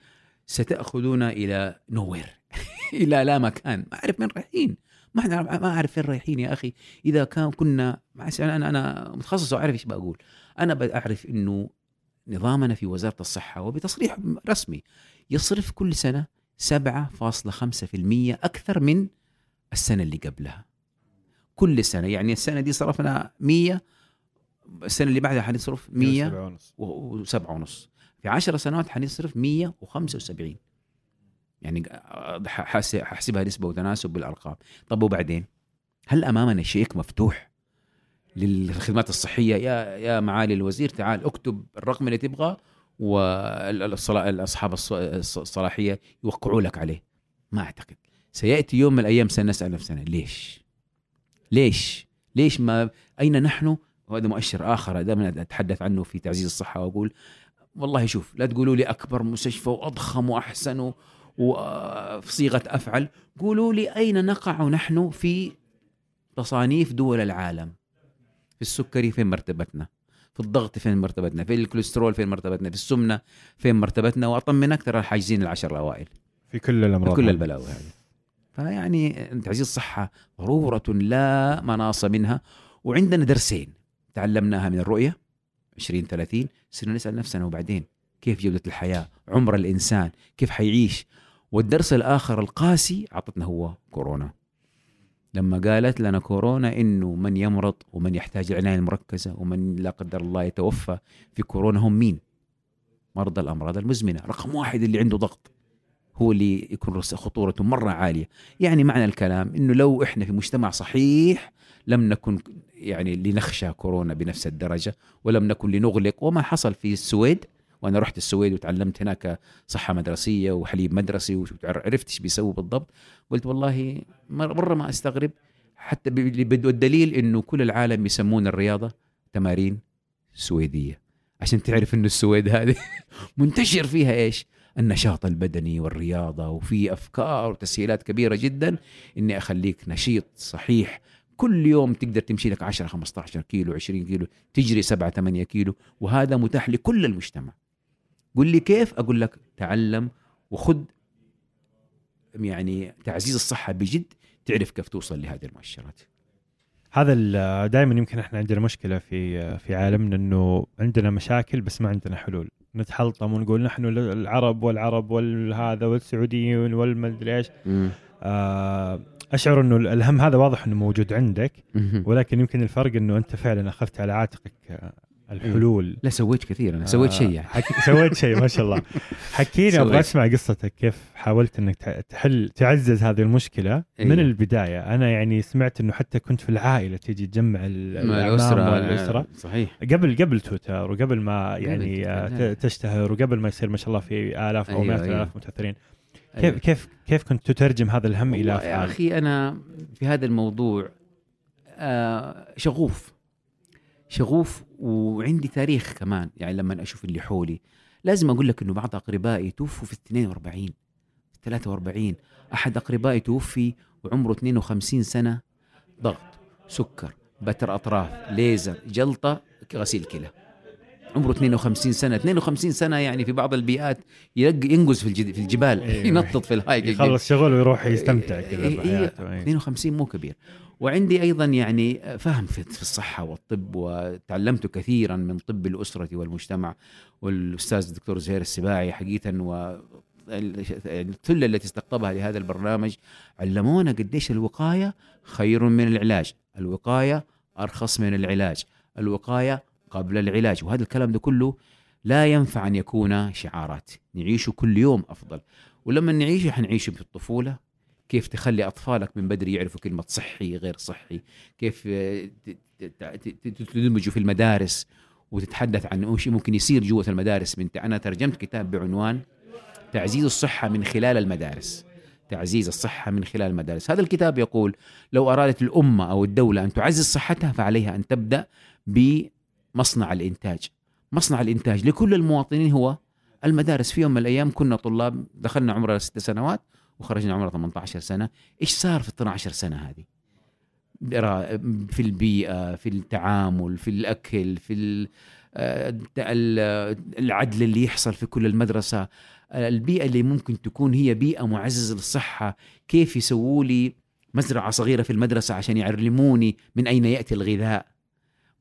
ستاخذنا إلى نوير إلى لا مكان. ما أعرف وين رايحين. ما أعرف- ما أعرف فين رايحين يا أخي. إذا كان كنا أنا أنا متخصص وأعرف إيش بقول. أنا بعرف إنه نظامنا في وزارة الصحة وبتصريح رسمي يصرف كل سنة 7.5% أكثر من السنة اللي قبلها. كل سنة. يعني السنة دي صرفنا 100 السنة اللي بعدها حنصرف 100 سبعة ونص. وسبعة ونص. في عشر سنوات حنصرف 175 يعني حاس- ححسبها نسبة وتناسب بالأرقام. طب وبعدين؟ هل أمامنا شيك مفتوح للخدمات الصحية؟ يا يا معالي الوزير تعال اكتب الرقم اللي تبغاه والأصحاب الصلاحية يوقعوا لك عليه. ما أعتقد. سيأتي يوم من الأيام سنسأل نفسنا ليش؟ ليش؟ ليش ما أين نحن؟ وهذا مؤشر آخر دائما أتحدث عنه في تعزيز الصحة وأقول والله شوف لا تقولوا لي أكبر مستشفى وأضخم وأحسن و- وفي صيغه أفعل قولوا لي أين نقع نحن في تصانيف دول العالم؟ في السكري فين مرتبتنا؟ في الضغط فين مرتبتنا؟ في الكوليسترول فين مرتبتنا؟ في السمنة فين مرتبتنا؟ واطمنك ترى حاجزين العشر الأوائل. في كل الأمراض كل البلاوي هذه. فيعني تعزيز الصحة ضرورة لا مناص منها. وعندنا درسين تعلمناها من الرؤية 2030 صرنا نسأل نفسنا وبعدين كيف جودة الحياة عمر الإنسان كيف حيعيش. والدرس الآخر القاسي أعطتنا هو كورونا. لما قالت لنا كورونا إنه من يمرض ومن يحتاج العناية المركزة ومن لا قدر الله يتوفى في كورونا هم مين؟ مرضى الأمراض المزمنة، رقم واحد اللي عنده ضغط. هو اللي يكون خطورته مرة عالية. يعني معنى الكلام إنه لو إحنا في مجتمع صحيح لم نكن يعني لنخشى كورونا بنفس الدرجة ولم نكن لنغلق. وما حصل في السويد وأنا رحت السويد وتعلمت هناك صحة مدرسية وحليب مدرسي وعرفت إيش بيسووا بالضبط. قلت والله مر- مرة ما أستغرب. حتى والدليل إنه كل العالم يسمون الرياضة تمارين سويدية. عشان تعرف إنه السويد هذه منتشر فيها إيش؟ النشاط البدني والرياضة وفي أفكار وتسهيلات كبيرة جدا إني أخليك نشيط صحيح. كل يوم تقدر تمشي لك 10 15 كيلو 20 كيلو تجري 7 8 كيلو وهذا متاح لكل المجتمع. قل لي كيف؟ أقول لك تعلم وخذ يعني تعزيز الصحة بجد تعرف كيف توصل لهذه المؤشرات. هذا دائما يمكن إحنا عندنا مشكلة في في عالمنا إنه عندنا مشاكل بس ما عندنا حلول. نتحلطم ونقول نحن العرب والعرب والهذا والسعوديين والمدري إيش. آه، أشعر إنه الهم هذا واضح إنه موجود عندك ولكن يمكن الفرق إنه أنت فعلا أخذت على عاتقك آه، الحلول لا سويت كثير أنا سويت شيء يعني حك... سويت شيء ما شاء الله حكيني أبغى. اسمع قصتك كيف حاولت إنك تحل تعزز هذه المشكلة أيوة. من البداية أنا يعني سمعت إنه حتى كنت في العائلة تيجي تجمع ال- مع الأعمام الأسرة صحيح قبل قبل تويتر وقبل ما يعني آه، تشتهر وقبل ما يصير ما شاء الله في آلاف أو أيوة، مئات أيوة. آلاف متأثرين كيف أيوة. كيف كيف كنت تترجم هذا الهم إلى والله يا أفعال؟ أخي أنا في هذا الموضوع آه شغوف شغوف وعندي تاريخ كمان يعني لما أشوف اللي حولي. لازم أقول لك إنه بعض أقربائي توفوا في 42 43 أحد أقربائي توفي وعمره 52 سنة. ضغط سكر بتر أطراف ليزر جلطة غسيل كلى. عمره 52 سنة. 52 سنة يعني في بعض البيئات ينقز في في الجبال أيوة. ينطط في الهايك يخلص شغل ويروح يستمتع كذا إيه، بحياته. إيه، إيه. 52 مو كبير. وعندي أيضا يعني فهم في الصحة والطب وتعلمت كثيرا من طب الأسرة والمجتمع والأستاذ الدكتور زهير السباعي حقيقه و الثله التي استقطبها لهذا البرنامج علمونا قديش الوقاية خير من العلاج، الوقاية أرخص من العلاج، الوقاية قبل العلاج. وهذا الكلام ده كله لا ينفع أن يكون شعارات، نعيشه كل يوم أفضل، ولما نعيشه حنعيشه في الطفوله كيف تخلي أطفالك من بدري يعرفوا كلمة صحي غير صحي كيف آه، تدمجوا في المدارس وتتحدث عن إيش ممكن يصير جوة المدارس من أنا ترجمت كتاب بعنوان تعزيز الصحة من خلال المدارس. تعزيز الصحة من خلال المدارس. هذا الكتاب يقول لو أرادت الأمة أو الدولة أن تعزز صحتها فعليها أن تبدأ بمصنع الإنتاج. مصنع الإنتاج لكل المواطنين هو المدارس. في يوم من الأيام كنا طلاب دخلنا عمرنا ست سنوات وخرجنا عمرنا 18 سنة. إيش صار في ال 12 سنة هذه؟ في البيئة في التعامل في الأكل في آه، ال- العدل اللي يحصل في كل المدرسة. البيئة اللي ممكن تكون هي بيئة معززة للصحة. كيف يسووا لي مزرعة صغيرة في المدرسة عشان يعلموني من أين يأتي الغذاء؟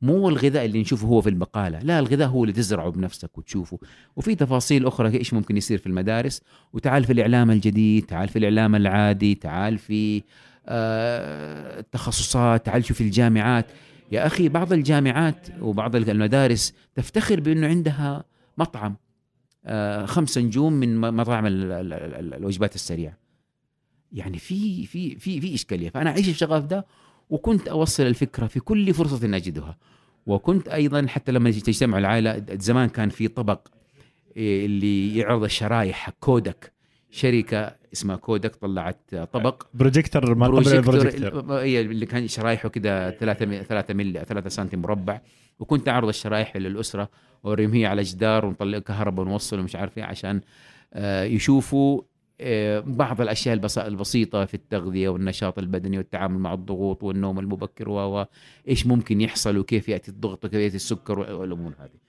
مو الغذاء اللي نشوفه هو في البقالة لا الغذاء هو اللي تزرعه بنفسك وتشوفه. وفي تفاصيل أخرى إيش ممكن يصير في المدارس. وتعال في الإعلام الجديد تعال في الإعلام العادي تعال في آه، التخصصات تعال شوف الجامعات. يا أخي بعض الجامعات وبعض المدارس تفتخر بأنه عندها مطعم آه، خمس نجوم من مطاعم ال- ال- ال- الوجبات السريعة. يعني في في في في إشكالية. فأنا أعيش الشغف ده وكنت أوصل الفكرة في كل فرصة أجدها. وكنت أيضا حتى لما تجتمع العائلة زمان كان في طبق إيه، اللي يعرض الشرايح Kodak. شركة اسمها Kodak طلعت طبق. بروجيكتور ما بروجيكتور هي اللي كان شرايحه كده 3 3 ملي 3 سم مربع. وكنت أعرض الشرايح للأسرة هي على جدار ونطلع كهرباء ونوصل ومش عارف إيه عشان آه، يشوفوا بعض الأشياء البس- البسيطة في التغذية والنشاط البدني والتعامل مع الضغوط والنوم المبكر و و- إيش ممكن يحصل وكيف يأتي الضغط وكيف يأتي السكر والأمور هذه.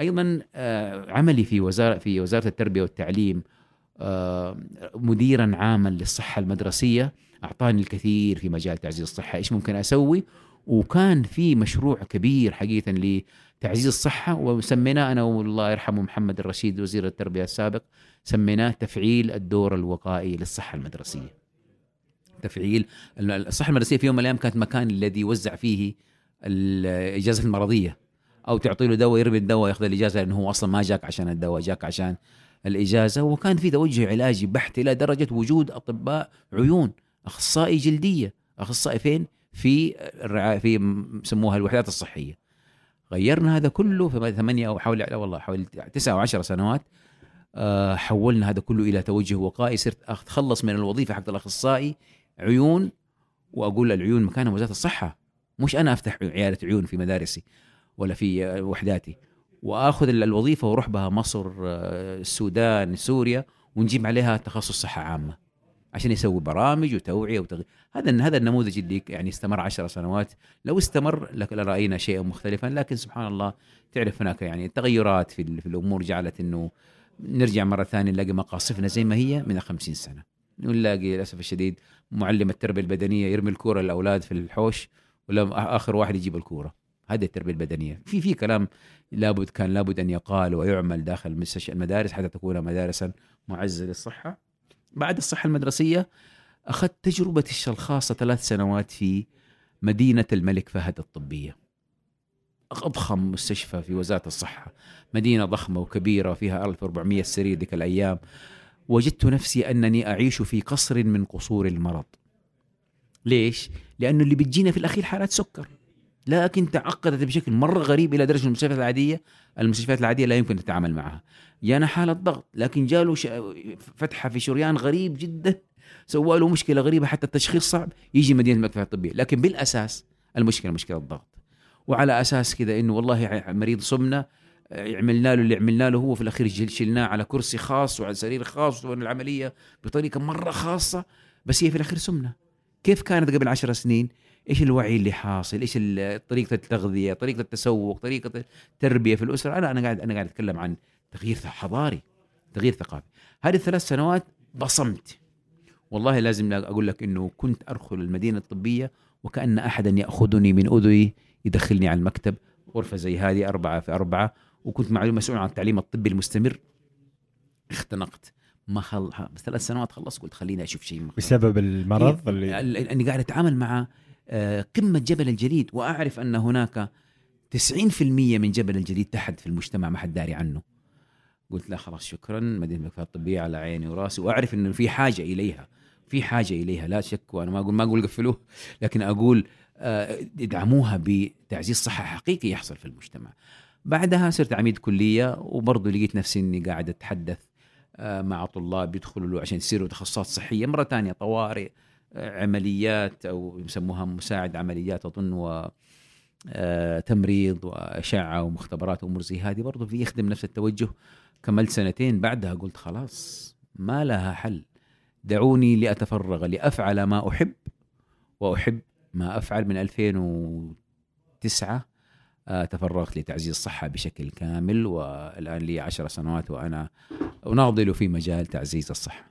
أيضا آه، عملي في وزاره في وزارة التربية والتعليم آه، مديرا عاما للصحة المدرسية أعطاني الكثير في مجال تعزيز الصحة. إيش ممكن أسوي؟ وكان في مشروع كبير حقيقه لتعزيز الصحة وسميناه أنا والله يرحمه محمد الرشيد وزير التربية السابق. سميناه تفعيل الدور الوقائي للصحة المدرسية. تفعيل الصحة المدرسية في يوم من الأيام كانت مكان الذي يوزع فيه الإجازة المرضية. أو تعطي له دواء يرمي الدواء يأخذ الإجازة لأنه هو أصلا ما جاك عشان الدواء جاك عشان الإجازة. وكان في توجه علاجي بحت إلى درجة وجود أطباء عيون أخصائي جلدية أخصائي فين؟ في الرعاية في سموها الوحدات الصحية. غيرنا هذا كله في ثمانية أو حوالي لا والله حوالي تسعة أو عشر سنوات حولنا هذا كله إلى توجه وقائي. صرت أتخلص من الوظيفة حق الأخصائي عيون وأقول العيون مكانها وزارة الصحة. مش أنا أفتح عيادة عيون في مدارسي ولا في وحداتي. وآخذ الوظيفة وأروح بها مصر آه، السودان سوريا ونجيب عليها تخصص صحة عامة عشان يسوي برامج وتوعية وتغيير هذا هذا النموذج اللي يعني استمر عشر سنوات. لو استمر لرأينا شيئا مختلفا لكن سبحان الله تعرف هناك يعني التغيرات في, في الأمور جعلت إنه نرجع مرة ثانية نلاقي مقاصفنا زي ما هي من 50 سنة. نلاقي للأسف الشديد معلم التربية البدنية يرمي الكورة للأولاد في الحوش ولا آخر واحد يجيب الكورة. هذه التربية البدنية. في في كلام لابد كان لابد أن يقال ويعمل داخل المدارس حتى تكون مدارسا معززة للصحة. بعد الصحة المدرسية أخذت تجربه الخاصة ثلاث سنوات في مدينة الملك فهد الطبية. أضخم مستشفى في وزارة الصحة. مدينة ضخمة وكبيرة فيها 1400 سرير ذيك الأيام. وجدت نفسي أنني أعيش في قصر من قصور المرض. ليش؟ لأنه اللي بتجينا في الأخير حالات سكر. لكن تعقدت بشكل مرة غريب إلى درجة المستشفيات العاديه المستشفيات العادية لا يمكن تتعامل معها. جانا حالة ضغط لكن جاله فتحة في شريان غريب جدا. سوى له مشكلة غريبة حتى التشخيص صعب يجي مدينة المكفى الطبية. لكن بالأساس المشكلة مشكلة الضغط. وعلى أساس كذا إنه والله مريض سمنه عملنا له اللي عملنا له هو في الأخير شلناه على كرسي خاص وعلى سرير خاص العملية بطريقة مرة خاصة بس هي في الأخير سمنه كيف كانت قبل عشر سنين؟ إيش الوعي اللي حاصل؟ إيش طريقة التغذية؟ طريقة التسوق؟ طريقة التربية في الأسرة؟ أنا أنا قاعد أنا قاعد أتكلم عن تغيير حضاري تغيير ثقافي. هذه الثلاث سنوات بصمت. والله لازم أقول لك إنه كنت أدخل المدينة الطبية وكأن أحدا يأخذني من أذني يدخلني على المكتب غرفة زي هذه أربعة في أربعة وكنت مسؤول عن التعليم الطبي المستمر. اختنقت. ما خل... ثلاث سنوات خلصت قلت خليني أشوف شيء بسبب المرض إيه؟ اللي إني قاعد أتعامل مع آه، قمة جبل الجليد وأعرف أن هناك 90% من جبل الجليد تحت في المجتمع ما حد داري عنه. قلت لا خلاص شكرا. مدينه المكفاه الطبية على عيني وراسي وأعرف إنه في حاجة إليها في حاجة إليها. لا شك وأنا ما أقول ما أقول قفلوه لكن أقول آه، ادعموها بتعزيز صحة حقيقي يحصل في المجتمع. بعدها صرت عميد كلية وبرضه لقيت نفسي إني قاعد أتحدث آه، مع طلاب يدخلوا له عشان يصيروا تخصصات صحية مرة ثانية طوارئ آه، عمليات أو يسموها مساعد عمليات أظن و تمريض وأشعة ومختبرات وأمور زي هذه. برضه في يخدم نفس التوجه كملت سنتين بعدها قلت خلاص ما لها حل. دعوني لأتفرغ لأفعل ما أحب وأحب ما أفعل من 2009 آه، تفرغت لتعزيز الصحة بشكل كامل والآن لي عشر سنوات وأنا أناضل في مجال تعزيز الصحة.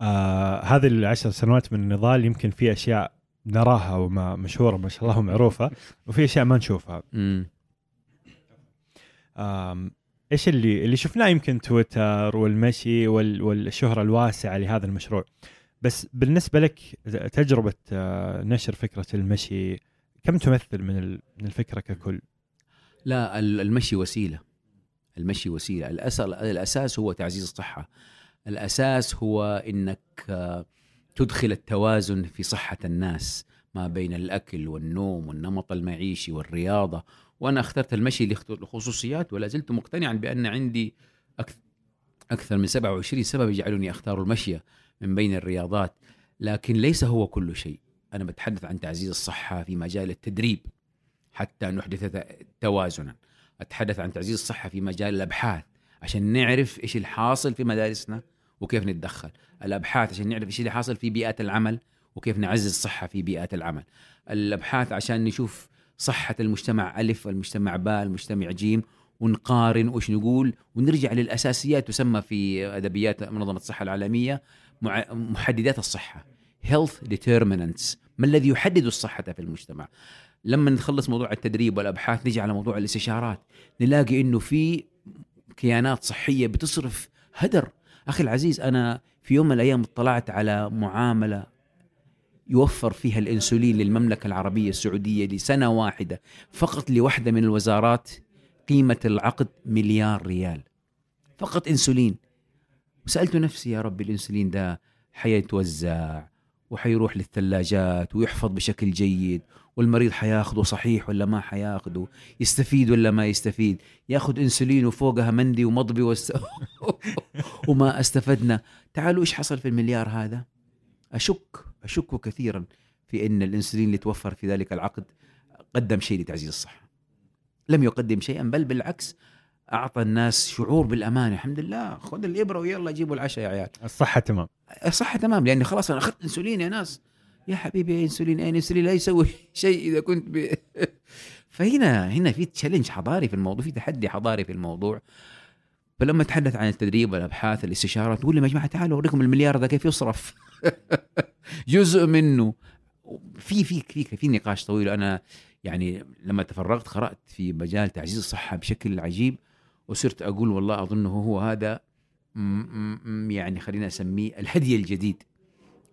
آه هذه العشر سنوات من النضال يمكن في أشياء نراها وما مشهورة ما شاء الله ومعروفة وفي أشياء ما نشوفها. إيش اللي اللي شفناه يمكن تويتر والمشي والشهرة الواسعة لهذا المشروع؟ بس بالنسبة لك تجربة آه، نشر فكرة المشي كم تمثل من من الفكرة ككل؟ لا المشي وسيلة. المشي وسيلة. الأساس هو تعزيز الصحة. الأساس هو إنك آه، تدخل التوازن في صحة الناس ما بين الأكل والنوم والنمط المعيشي والرياضة. وأنا اخترت المشي لخصوصيات ولا زلت مقتنعا بأن عندي أكثر من 27 سبب يجعلني أختار المشي. من بين الرياضات لكن ليس هو كل شيء. أنا بتحدث عن تعزيز الصحة في مجال التدريب حتى نحدث توازنا. أتحدث عن تعزيز الصحة في مجال الأبحاث عشان نعرف إيش الحاصل في مدارسنا وكيف نتدخل. الأبحاث عشان نعرف إيش اللي حاصل في بيئات العمل وكيف نعزز الصحة في بيئات العمل. الأبحاث عشان نشوف صحة المجتمع ألف والمجتمع باء المجتمع جيم ونقارن وش نقول ونرجع للأساسيات تسمى في أدبيات منظمة الصحة العالمية. محددات الصحة. Health determinants. ما الذي يحدد الصحة في المجتمع؟ لما نخلص موضوع التدريب والأبحاث نجي على موضوع الاستشارات. نلاقي أنه في كيانات صحية بتصرف هدر. أخي العزيز أنا في يوم من الأيام اطلعت على معاملة يوفر فيها الإنسولين للمملكة العربية السعودية لسنة واحدة. فقط لوحده من الوزارات قيمة العقد مليار ريال. فقط إنسولين. وسألت نفسي يا رب الإنسولين ده حيتوزع وحيروح للثلاجات ويحفظ بشكل جيد والمريض حياخده صحيح ولا ما حياخده يستفيد ولا ما يستفيد؟ ياخذ إنسولين وفوقها مندي ومضبي وست... وما استفدنا. تعالوا إيش حصل في المليار هذا؟ أشك أشك كثيرا في إن الإنسولين اللي توفر في ذلك العقد قدم شيء لتعزيز الصحة. لم يقدم شيئا بل بالعكس أعطى الناس شعور بالامان الحمد لله. خذ الإبرة ويلا جيبوا العشاء يا عيال. الصحة تمام. صح تمام. لاني خلاص أنا أخذت إنسولين يا ناس. يا حبيبي إنسولين. اين إنسولين لا يسوي شيء إذا كنت ب... فهنا هنا في تشالنج حضاري في الموضوع في تحدي حضاري في الموضوع. فلما أتحدث عن التدريب والأبحاث الاستشارات تقول لي يا جماعة تعالوا أوريكم المليار ده كيف يصرف. جزء منه. في في في في نقاش طويل. أنا يعني لما تفرغت قرأت في مجال تعزيز الصحة بشكل عجيب. وصرت أقول والله اظنه هو هذا يعني خلينا اسميه الهدي الجديد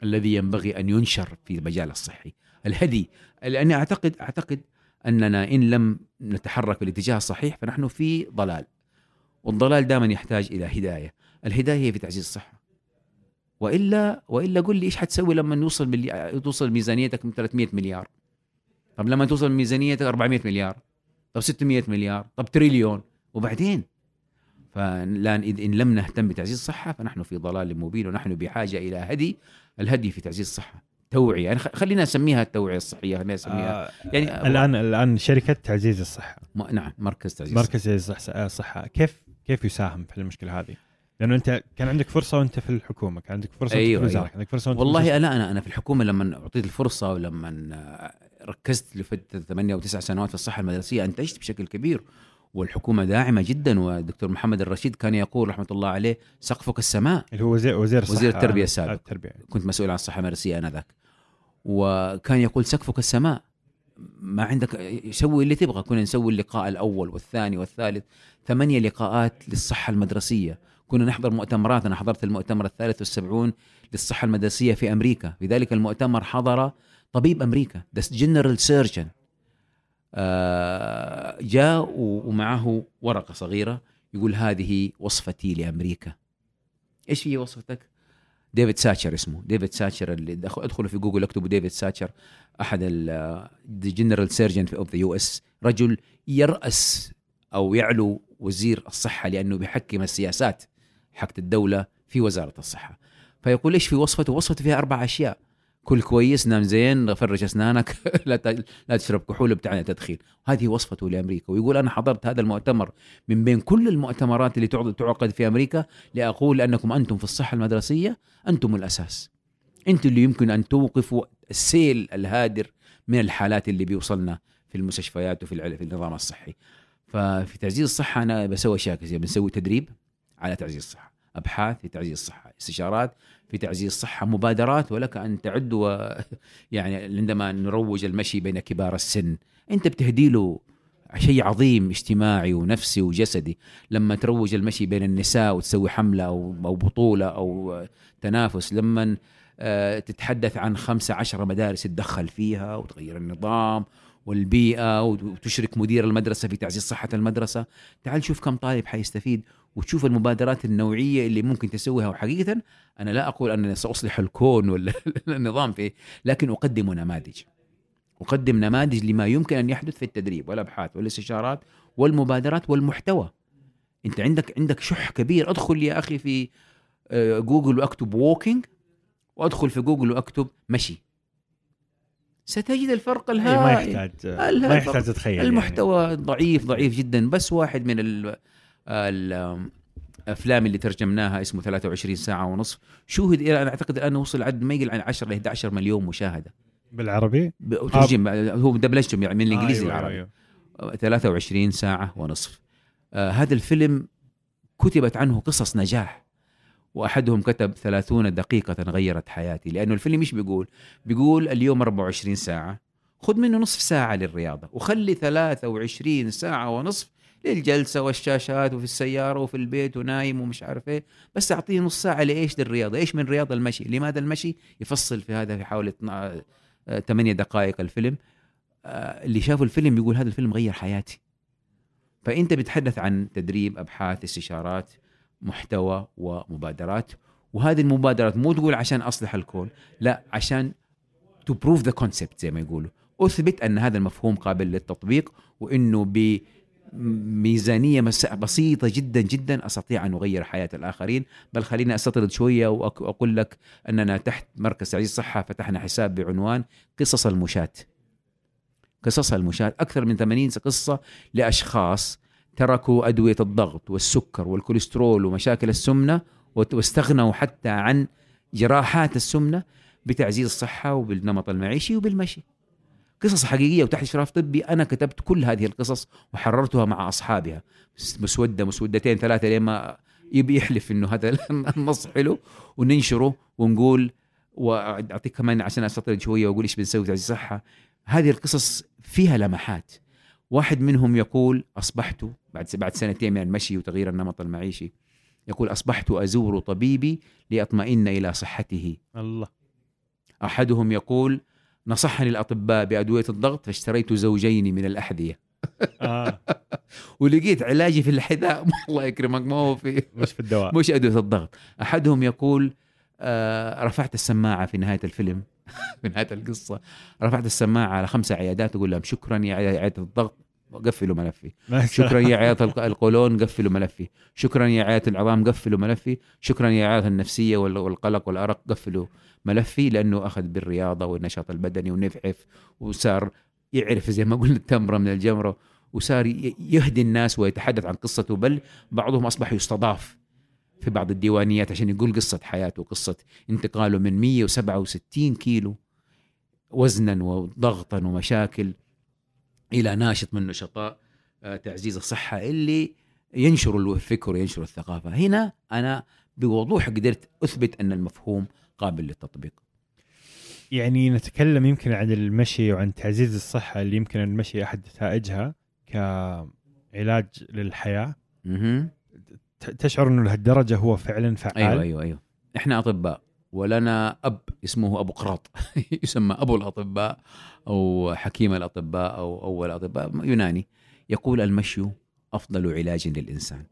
الذي ينبغي أن ينشر في المجال الصحي. الهدي لاني اعتقد أعتقد أننا إن لم نتحرك في الاتجاه الصحيح فنحن في ضلال. والضلال دائما يحتاج إلى هداية. الهداية هي في تعزيز الصحة. والا وإلا قل لي إيش حتسوي لما يوصل ملي... توصل ميزانيتك من 300 مليار؟ طب لما توصل ميزانيتك 400 مليار؟ طب 600 مليار؟ طب تريليون؟ وبعدين؟ فالآن إن لم نهتم بتعزيز الصحة فنحن في ضلال مبين ونحن بحاجة إلى هدي الهدي في تعزيز الصحة. توعية يعني خلينا نسميها التوعية الصحية خلينا نسميها. آه يعني الآن الآن شركة تعزيز الصحة. نعم مركز تعزيز مركز تعزيز الصحة كيف كيف يساهم في المشكلة هذه؟ لأنه أنت كان عندك فرصة وأنت في الحكومة كان عندك فرصة أيوة في الوزارة أيوة. عندك فرصة وأنت والله أنا أنا أنا في الحكومة لما أعطيت الفرصة ولما ركزت لفترة ثمانية أو تسع سنوات في الصحة المدرسية أنتجت بشكل كبير. والحكومة داعمة جدا والدكتور محمد الرشيد كان يقول رحمة الله عليه سقفك السماء. اللي هو وزير وزير وزير التربية السابق. التربية. كنت مسؤول عن الصحة المدرسيه آنذاك. وكان يقول سقفك السماء. ما عندك سوي اللي تبغى. كنا نسوي اللقاء الأول والثاني والثالث. ثمانية لقاءات للصحة المدرسية. كنا نحضر مؤتمرات. أنا حضرت المؤتمر الثالث والسبعون للصحة المدرسية في أمريكا. في ذلك المؤتمر حضر طبيب أمريكا general surgeon آه، جاء ومعه ورقة صغيرة يقول هذه وصفتي لأمريكا. إيش هي وصفتك؟ ديفيد ساتشر اسمه. ديفيد ساتشر اللي ادخلوا في جوجل اكتبوا ديفيد ساتشر أحد ال general surgeon of the US رجل يرأس أو يعلو وزير الصحة لأنه بيحكم السياسات حقت الدولة في وزارة الصحة. فيقول إيش في وصفته؟ وصفته فيها أربع أشياء. كل كويس نام زين فرش أسنانك لا لا تشرب كحول بتاع تدخين هذه وصفته لأمريكا. ويقول أنا حضرت هذا المؤتمر من بين كل المؤتمرات اللي تعقد في أمريكا لأقول أنكم أنتم في الصحة المدرسية أنتم الأساس. أنتم اللي يمكن أن توقفوا السيل الهادر من الحالات اللي بيوصلنا في المستشفيات وفي في النظام الصحي. ففي تعزيز الصحة أنا بسوي أشياء كثيرة. بنسوي تدريب على تعزيز الصحة. أبحاث في تعزيز الصحة. استشارات في تعزيز الصحه مبادرات ولك أن تعد و يعني عندما نروج المشي بين كبار السن. أنت بتهدي له شيء عظيم اجتماعي ونفسي وجسدي. لما تروج المشي بين النساء وتسوي حملة أو أو بطولة أو تنافس لما آه، تتحدث عن خمسة عشر مدارس تدخل فيها وتغير النظام والبيئة وتشرك مدير المدرسة في تعزيز صحة المدرسة تعال شوف كم طالب حيستفيد. وتشوف المبادرات النوعية اللي ممكن تسويها. وحقيقة أنا لا أقول أنني سأصلح الكون ولا النظام فيه لكن أقدم نماذج. أقدم نماذج لما يمكن أن يحدث في التدريب والأبحاث والاستشارات والمبادرات والمحتوى. أنت عندك عندك شح كبير. أدخل يا أخي في آه، جوجل وأكتب walking وأدخل في جوجل وأكتب مشي. ستجد الفرق الهائل ما يحتاج ما يحتاج تتخيل. المحتوى يعني. ضعيف ضعيف جدا. بس واحد من ال الأفلام اللي ترجمناها اسمه 23 ساعة ونصف شوهد إلى أنا أعتقد الان وصل عدد ما يقل عن 10 ل 11 مليون مشاهدة بالعربي؟ ترجم آه. هو دبلجتهم يعني من الإنجليزي آه أيوة للعربي أيوة. 23 ساعة ونصف آه هذا الفيلم كتبت عنه قصص نجاح وأحدهم كتب 30 دقيقة غيرت حياتي لأنه الفيلم إيش بيقول؟ بيقول اليوم 24 ساعة خذ منه نصف ساعة للرياضة وخلي 23 ساعة ونصف للجلسة والشاشات وفي السيارة وفي البيت ونايم ومش عارف إيه. بس أعطيه نص ساعة لإيش؟ للرياضة. إيش من رياضة المشي؟ لماذا المشي؟ يفصل في هذا في حوالي 8 دقائق الفيلم. آه، اللي شافوا الفيلم يقول هذا الفيلم غير حياتي. فأنت بتحدث عن تدريب أبحاث استشارات محتوى ومبادرات. وهذه المبادرات مو تقول عشان أصلح الكون لا عشان to prove the concept زي ما يقولوا. أثبت أن هذا المفهوم قابل للتطبيق وإنه بميزانيه مس- بسيطة جدا جدا. أستطيع أن أغير حياة الآخرين بل خليني أستطرد شوية وأقول لك أننا تحت مركز تعزيز الصحه فتحنا حساب بعنوان قصص المشاة. قصص المشاة. أكثر من 80 قصة لأشخاص تركوا أدوية الضغط والسكر والكوليسترول ومشاكل السمنة وت- واستغنوا حتى عن جراحات السمنة بتعزيز الصحة وبالنمط المعيشي وبالمشي. قصص حقيقية وتحت اشراف طبي أنا كتبت كل هذه القصص وحررتها مع أصحابها. مسودة مسودتين ثلاثة لما يبي يحلف إنه هذا النص حلو. وننشره ونقول واعطيك كمان عشان استطرد شوية وأقول إيش بنسوي في الصحة. هذه القصص فيها لمحات. واحد منهم يقول أصبحت بعد بعد سنتين من المشي وتغيير النمط المعيشي يقول أصبحت أزور طبيبي لأطمئن إلى صحته. الله. أحدهم يقول نصحني الأطباء بأدوية الضغط فاشتريت زوجين من الأحذية. آه. ولقيت علاجي في الحذاء. الله يكرمك ما هو في مش في الدواء. مش أدوية الضغط. أحدهم يقول آه رفعت السماعة في نهاية الفيلم. في نهاية القصة. رفعت السماعة على خمسة عيادات أقول لهم شكرا يا عيادة الضغط. قفلوا ملفي. شكرا يا عيادة الق- القولون قفلوا ملفي. شكرا يا عيادة العظام قفلوا ملفي. شكرا يا عيادة النفسية وال- والقلق والأرق قفلوا ملفي لأنه أخذ بالرياضة والنشاط البدني ونفعف وصار يعرف زي ما قلنا التمرة من الجمرة وصار يهدي الناس ويتحدث عن قصته بل بعضهم أصبح يستضاف في بعض الديوانيات عشان يقول قصة حياته قصة انتقاله من 167 كيلو وزنا وضغطا ومشاكل. إلى ناشط من نشطاء آه، تعزيز الصحة اللي ينشر الفكر وينشر الثقافة. هنا أنا بوضوح قدرت أثبت أن المفهوم قابل للتطبيق. يعني نتكلم يمكن عن المشي وعن تعزيز الصحة اللي يمكن المشي أحد نتائجها كعلاج للحياة. مهم. ت- تشعر أنه لهالدرجة هو فعلا فعال. أيوه أيوه أيوه. إحنا أطباء ولنا أب اسمه أبو قراط. يسمى أبو الأطباء أو حكيم الأطباء أو أول الاطباء يوناني. يقول المشي أفضل علاج للإنسان.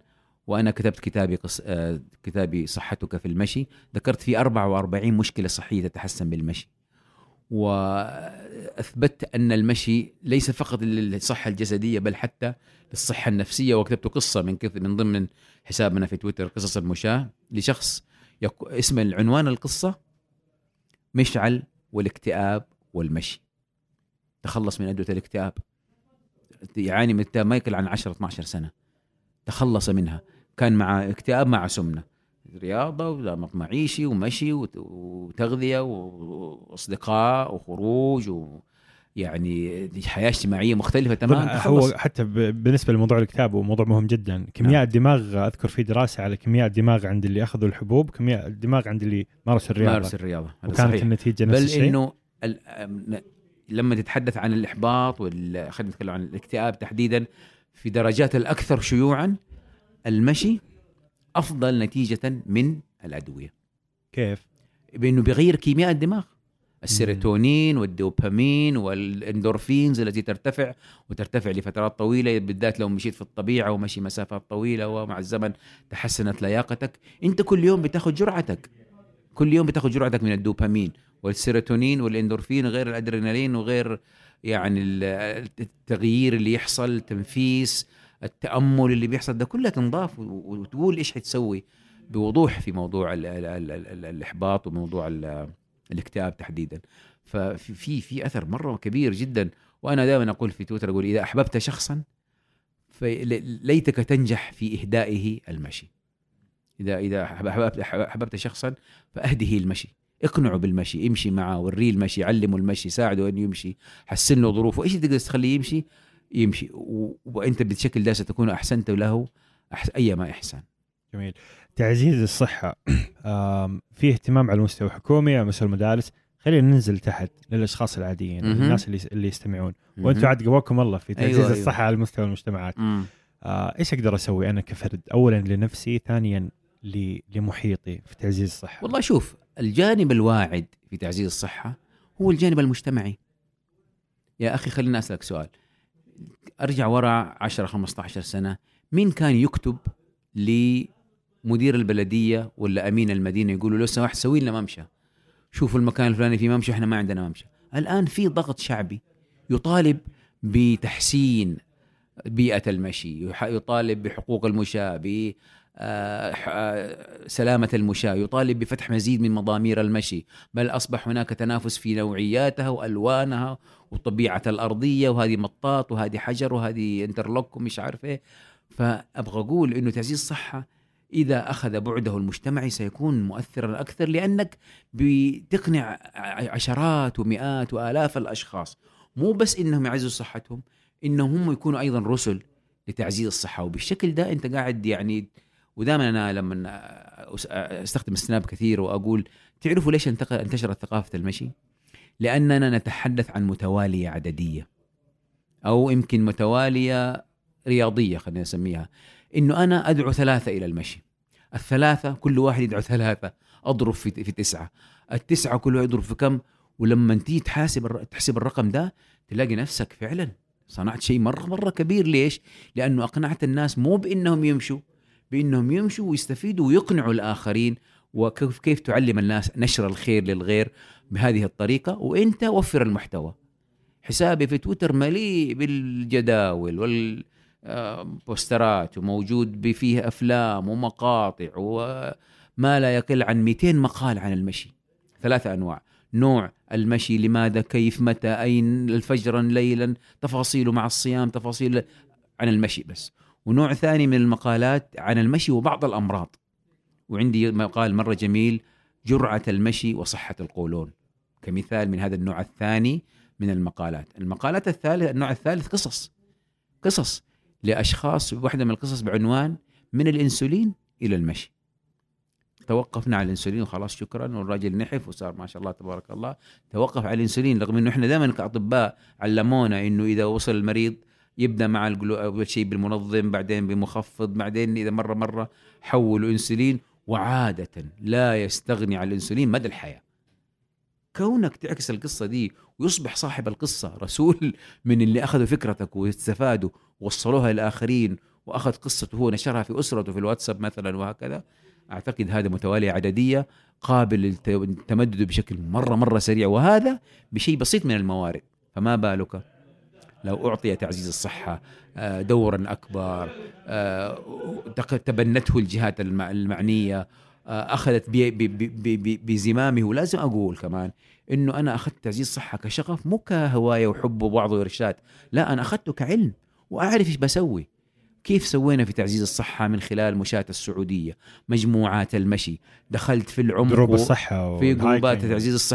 وأنا كتبت كتابي قص... آه، كتابي صحتك في المشي. ذكرت فيه 44 مشكلة صحية تتحسن بالمشي. واثبتت أن المشي ليس فقط للصحة الجسدية بل حتى للصحة النفسية. وكتبت قصة من كث... من ضمن حسابنا في تويتر قصص المشاة لشخص اسم العنوان القصة مشعل والاكتئاب والمشي. تخلص من أدوية الاكتئاب. يعاني من ما يقل عن 10 12 سنة. تخلص منها. كان مع اكتئاب مع سمنة. رياضة ونمط معيشي ومشي وت- وتغذية وأصدقاء وخروج ويعني حياة اجتماعية مختلفة تماما هو حتى ب- بالنسبة لموضوع الكتاب وموضوع مهم جدا. كيمياء الدماغ أذكر في دراسة على كيمياء الدماغ عند اللي أخذوا الحبوب كيمياء الدماغ عند اللي مارسوا الرياضة. مارس الرياضة هذا وكانت صحيح. النتيجة نفس بل الشيء. إنه ال- أم- لما تتحدث عن الإحباط وال خلينا نتكلم عن الاكتئاب تحديدا في درجات الأكثر شيوعا المشي أفضل نتيجة من الأدوية. كيف؟ بإنه بيغير كيمياء الدماغ. السيروتونين والدوبامين والإندورفينز التي ترتفع وترتفع لفترات طويلة بالذات لو مشيت في الطبيعة ومشي مسافات طويلة ومع الزمن تحسنت لياقتك. أنت كل يوم بتاخذ جرعتك. كل يوم بتاخذ جرعتك من الدوبامين والسيروتونين والإندورفين غير الأدرينالين وغير يعني ال- التغيير اللي يحصل التنفيس التأمل اللي بيحصل. ده كله تنضاف وتقول إيش حتسوي؟ بوضوح في موضوع ال ال ال ال ال الإحباط وموضوع الاكتئاب تحديدا. ففي في أثر مرة كبير جدا. وأنا دائما أقول في تويتر أقول إذا أحببت شخصا فليتك تنجح في إهدائه المشي. اذا إذا أحببت شخصا فأهده المشي. اقنعه بالمشي امشي معه وريه المشي علمه المشي ساعده إنه يمشي حسن له ظروفه. إيش تقدر تخليه يمشي؟ يمشي. وأنت بالشكل ده ستكون أحسنت له. أيما إحسان. جميل. تعزيز الصحة. في اهتمام على المستوى الحكومي على مستوى المدارس. خلينا ننزل تحت للأشخاص العاديين. الناس اللي اللي يستمعون. وأنتم عاد قواكم الله في تعزيز أيوة، أيوة. أيوة. الصحة على مستوى المجتمعات. مم. آه، إيش أقدر أسوي أنا كفرد؟ اولا لنفسي ثانيا لمحيطي في تعزيز الصحة. والله شوف الجانب الواعد في تعزيز الصحة هو الجانب المجتمعي. يا أخي خليني أسألك سؤال. أرجع وراء 10 15 سنة مين كان يكتب مدير البلدية ولا أمين المدينة يقولوا لو سمحت سوي لنا ممشى. شوفوا المكان الفلاني فيه ممشى إحنا ما عندنا ممشى. الآن في ضغط شعبي يطالب بتحسين بيئة المشي يطالب بحقوق المشاة آه، آه، سلامة المشاة يطالب بفتح مزيد من مضامير المشي. بل أصبح هناك تنافس في نوعياتها وألوانها وطبيعة الأرضية وهذه مطاط وهذه حجر وهذه انترلوك ومش عارف إيه. فأبغى أقول إنه تعزيز الصحة إذا أخذ بعده المجتمعي سيكون مؤثرا أكثر لأنك بتقنع عشرات ومئات وآلاف الأشخاص. مو بس إنهم يعززوا صحتهم إنهم هم يكونوا أيضا رسل لتعزيز الصحة. وبالشكل ده أنت قاعد يعني ودائما أنا لما أس- أستخدم السناب كثير وأقول تعرفوا ليش انتشرت ثقافة المشي؟ لأننا نتحدث عن متوالية عددية أو يمكن متوالية رياضية خلينا نسميها. إنه أنا أدعو ثلاثة إلى المشي. الثلاثة كل واحد يدعو ثلاثة. أضرب في, في تسعة. التسعة كل واحد يضرب في كم؟ ولما تيجي تحاسب تحسب الرقم ده تلاقي نفسك فعلا صنعت شيء مرة مرة كبير. ليش؟ لأنه أقنعت الناس مو بإنهم يمشوا بإنهم يمشوا ويستفيدوا ويقنعوا الآخرين. وكيف كيف تعلم الناس نشر الخير للغير؟ بهذه الطريقة. وأنت وفر المحتوى. حسابي في تويتر مليء بالجداول والبوسترات وموجود فيه أفلام ومقاطع وما لا يقل عن 200 مقال عن المشي. ثلاثة أنواع. نوع المشي لماذا كيف متى أين الفجرا ليلا تفاصيله مع الصيام تفاصيل عن المشي بس. ونوع ثاني من المقالات عن المشي وبعض الأمراض. وعندي مقال مرة جميل جرعة المشي وصحة القولون. كمثال من هذا النوع الثاني من المقالات. المقالات الثالثة النوع الثالث قصص. قصص. لأشخاص واحدة من القصص بعنوان من الإنسولين إلى المشي. توقفنا على الإنسولين وخلاص شكرا. والراجل نحف وصار ما شاء الله تبارك الله. توقف على الإنسولين رغم إنه إحنا دائما كأطباء علمونا إنه إذا وصل المريض يبدأ مع أول شيء بالمنظم بعدين بمخفض بعدين إذا مرة مرة حولوا إنسولين. وعادة لا يستغني عن الإنسولين مدى الحياة. كونك تعكس القصة دي ويصبح صاحب القصة رسول من اللي أخذوا فكرتك واستفادوا ووصلوها للاخرين وأخذ قصته هو نشرها في أسرته في الواتساب مثلا وهكذا أعتقد هذا متوالية عددية قابل للتمدد بشكل مرة مرة سريع وهذا بشيء بسيط من الموارد. فما بالك؟ لو أعطي تعزيز الصحة آه، دورا أكبر آه، تبنته الجهات الم- المعنية آه، أخذت بي- بي- بي- بي- بي- بزمامه. ولازم أقول كمان إنه أنا أخذت تعزيز صحة كشغف مو كهواية وحب ووعظ وإرشاد. لا أنا أخذته كعلم وأعرف إيش بسوي. كيف سوينا في تعزيز الصحة من خلال مشاة السعودية؟ مجموعات المشي. دخلت في العمق group و- الصحة في جروبات. تعزيز.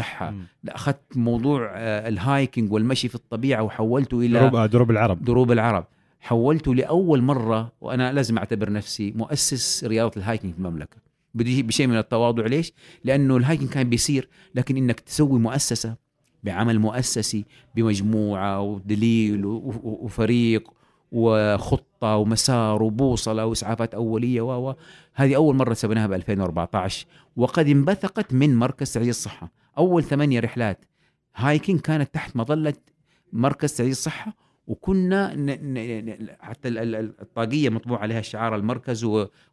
لا أخذت موضوع آه، ال hiking والمشي في الطبيعة وحولته إلى دروب آه، دروب العرب. دروب العرب. حولته لأول مرة وأنا لازم أعتبر نفسي مؤسس رياضة ال hiking في المملكة. بدي بشيء من التواضع. ليش؟ لأنه ال hiking كان بيصير لكن إنك تسوي مؤسسة بعمل مؤسسي بمجموعة ودليل وفريق وخطة ومسار وبوصلة وإسعافات أولية و و- هذه أول مرة سويناها ب 2014 وقد انبثقت من مركز تعزيز الصحة. أول ثمانية رحلات هايكنج كانت تحت مظلة مركز تعزيز الصحة وكنا ن... ن... ن... حتى ال- ال- ال- الطاقية مطبوع عليها شعار المركز.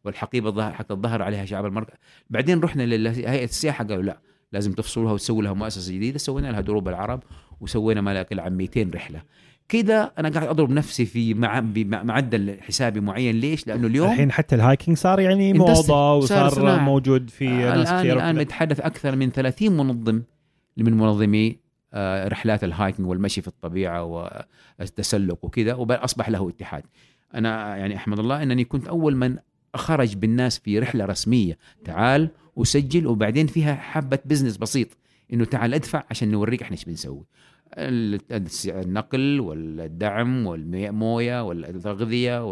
والحقيبة الظهر حتى الظهر عليها شعار المركز بعدين رحنا لهيئه السياحة قالوا لا لازم تفصلوها وتسوي لها مؤسسة جديدة سوينا لها دروب العرب وسوينا ما لا يقل عن 200 رحلة كده أنا قاعد أضرب نفسي في مع... بمعدل حسابي معين ليش؟ لأنه اليوم الحين حتى ال hiking صار يعني موضة صار وصار. موجود في ناس الان كثير الآن. نتحدث أكثر من 30 منظم من منظمي رحلات ال hiking والمشي في الطبيعة والتسلق وكذا واصبح له اتحاد. أنا يعني أحمد الله أنني كنت أول من خرج بالناس في رحلة رسمية، تعال وسجل وبعدين فيها حبة بزنس بسيط إنه تعال أدفع عشان نوريك إحنا إيش بنسوي. ال- النقل والدعم والمويه والتغذية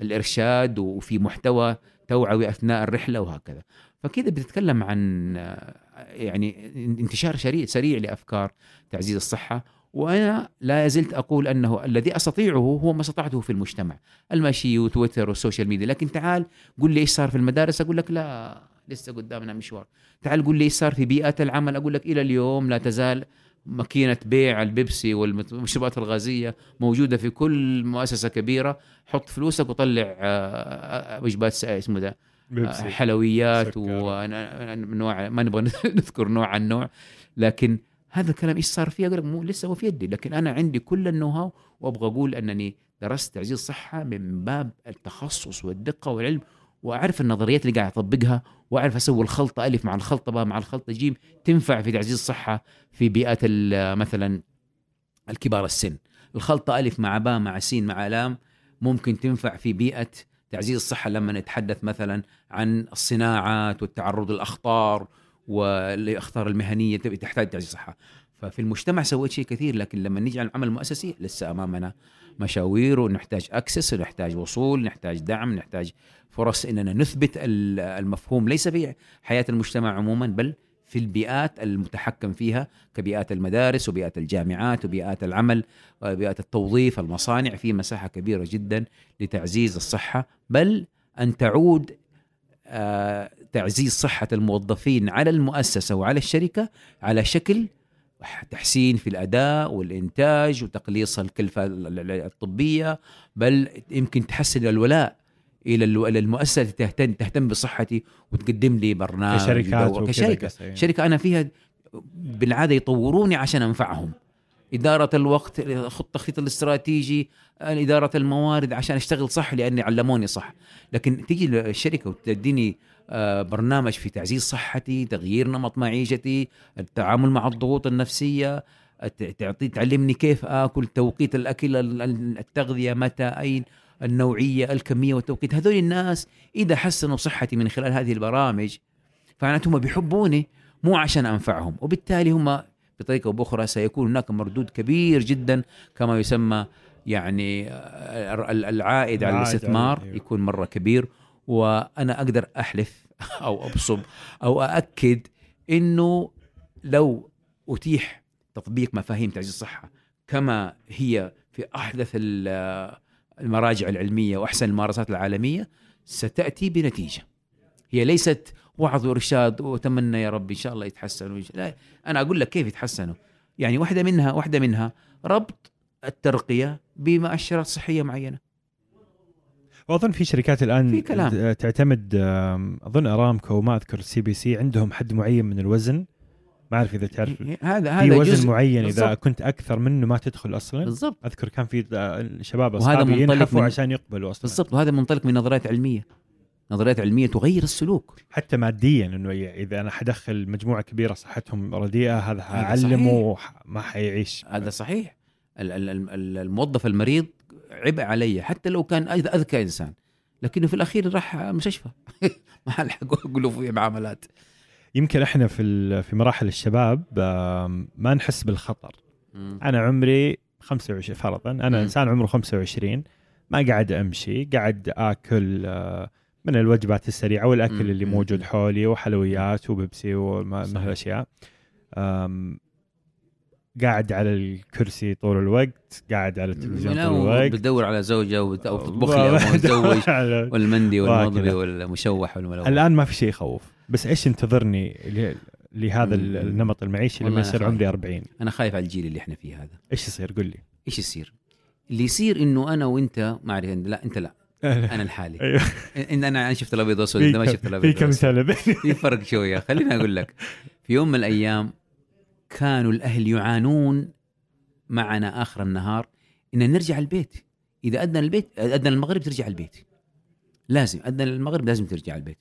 والإرشاد وفي محتوى توعوي أثناء الرحلة وهكذا. فكذا بتتكلم عن آه، يعني انتشار سريع سريع لأفكار تعزيز الصحة. وأنا لا زلت أقول أنه الذي أستطيعه هو ما استطعته في المجتمع. المشي وتويتر وال social media. لكن تعال قل لي إيش صار في المدارس. أقول لك لا لسه قدامنا مشوار. تعال قل لي إيش صار في بيئة العمل. أقول لك إلى اليوم لا تزال ماكينة بيع البيبسي والمشروبات الغازية موجودة في كل مؤسسة كبيرة. حط فلوسك وطلع آه، آه، وجبات س- اسمه ده. حلويات سكر. ونوع ما نبغى نذكر نوع عن نوع لكن هذا الكلام إيش صار فيه؟ أقول لك مو لسه هو في يدي لكن أنا عندي كل النو هاو وأبغى أقول أنني درست تعزيز صحه من باب التخصص والدقة والعلم وأعرف النظريات اللي قاعد أطبقها وأعرف أسوي الخلطة ألف مع الخلطة باء مع الخلطة جيم تنفع في تعزيز الصحة في بيئات ال- مثلا الكبار السن الخلطة ألف مع باء مع سين مع لام ممكن تنفع في بيئة تعزيز الصحة لما نتحدث مثلا عن الصناعات والتعرض للأخطار والأخطار المهنية تحتاج تعزيز صحه ففي المجتمع سويت شيء كثير لكن لما نيجي على العمل المؤسسي لسه أمامنا مشاوير ونحتاج أكسس ونحتاج وصول نحتاج دعم نحتاج فرص إننا نثبت ال- المفهوم. ليس في حياة المجتمع عموما بل في البيئات المتحكم فيها كبيئات المدارس وبيئات الجامعات وبيئات العمل وبيئات التوظيف المصانع في مساحة كبيرة جدا لتعزيز الصحة. بل أن تعود آه، تعزيز صحة الموظفين على المؤسسة وعلى الشركة على شكل تحسين في الأداء والإنتاج وتقليص الكلفة ال- ال- الطبية. بل يمكن تحسن الولاء إلى المؤسسة التي تهتم تهتم بصحتي وتقدم لي برنامج كشركات كشركة. قصدي. شركة أنا فيها بالعادة يطوروني عشان أنفعهم. إدارة الوقت خط التخطيط الاستراتيجي إدارة الموارد عشان أشتغل صح لأني علموني صح. لكن تيجي الشركة وتديني آه، برنامج في تعزيز صحتي تغيير نمط معيشتي التعامل مع الضغوط النفسية تعطي تعلمني كيف آكل توقيت الأكل ال- ال- التغذية متى أين؟ النوعية الكمية والتوقيت. هذول الناس إذا حسنوا صحتي من خلال هذه البرامج فمعناته هم بيحبوني مو عشان أنفعهم. وبالتالي هم بطريقة أو بأخرى سيكون هناك مردود كبير جدا كما يسمى يعني آه، ال- العائد على الاستثمار أيوه. يكون مرة كبير. وأنا أقدر أحلف أو أبصم أو أأكد إنه لو أتيح تطبيق مفاهيم تعزيز الصحة كما هي في أحدث ال- المراجع العلمية وأحسن الممارسات العالمية ستأتي بنتيجة. هي ليست وعظ وإرشاد وأتمنى يا رب إن شاء الله يتحسنوا. لا أنا أقول لك كيف يتحسنوا. يعني واحدة منها واحدة منها ربط الترقية بمؤشرات صحية معينة. وأظن في شركات الآن في كلام. تعتمد أظن أرامكو وما أذكر السي بي سي عندهم حد معين من الوزن. ما أعرف إذا تعرف. هذا في هذا وزن جزء. معين إذا بالضبط. كنت أكثر منه ما تدخل أصلا. بالضبط. أذكر كان في شباب أصحابي منطلق ينحفوا من- عشان يقبلوا أصلا. بالضبط. وهذا منطلق من نظريات علمية. نظريات علمية تغير السلوك. حتى ماديا إنه إذا أنا حدخل مجموعة كبيرة صحتهم رديئة هذا حعلمه ما حيعيش. هذا صحيح. ال- ال- ال- الموظف المريض عبء علي. حتى لو كان أذكى إنسان. لكنه في الأخير راح مستشفى. ما الحق أقول له في معاملات. يمكن إحنا في في مراحل الشباب ما نحس بالخطر أنا عمري 25 فرضا أنا مم. إنسان عمره 25 ما قاعد أمشي قاعد آكل آه، من الوجبات السريعة والأكل مم. اللي مم. موجود حولي وحلويات وبيبسي وما صحيح. من هالاشياء قاعد على الكرسي طول الوقت قاعد على التلفزيون طول الوقت بتدور على زوجة أو تطبخ لي أو متزوج والمندي والمضبي. والمشوح والملون الآن ما في شيء يخوف بس إيش ينتظرني لهذا النمط المعيشي لما يصير. عمري 40 أنا خايف على الجيل اللي إحنا فيه هذا. إيش يصير؟ قل لي. إيش يصير؟ اللي يصير إنه أنا وإنت ما اعرف لا إنت لا. أنا لحالي. أيوه. ان أنا شفت الأبيض والأسود في إنت ما كم- شفت في الأبيض كم والأسود. سنة في فرق شوية. خليني أقول لك. في يوم من الأيام كانوا الأهل يعانون معنا آخر النهار إن نرجع البيت. إذا أذن البيت أذن المغرب ترجع البيت. لازم. أذن المغرب لازم ترجع البيت.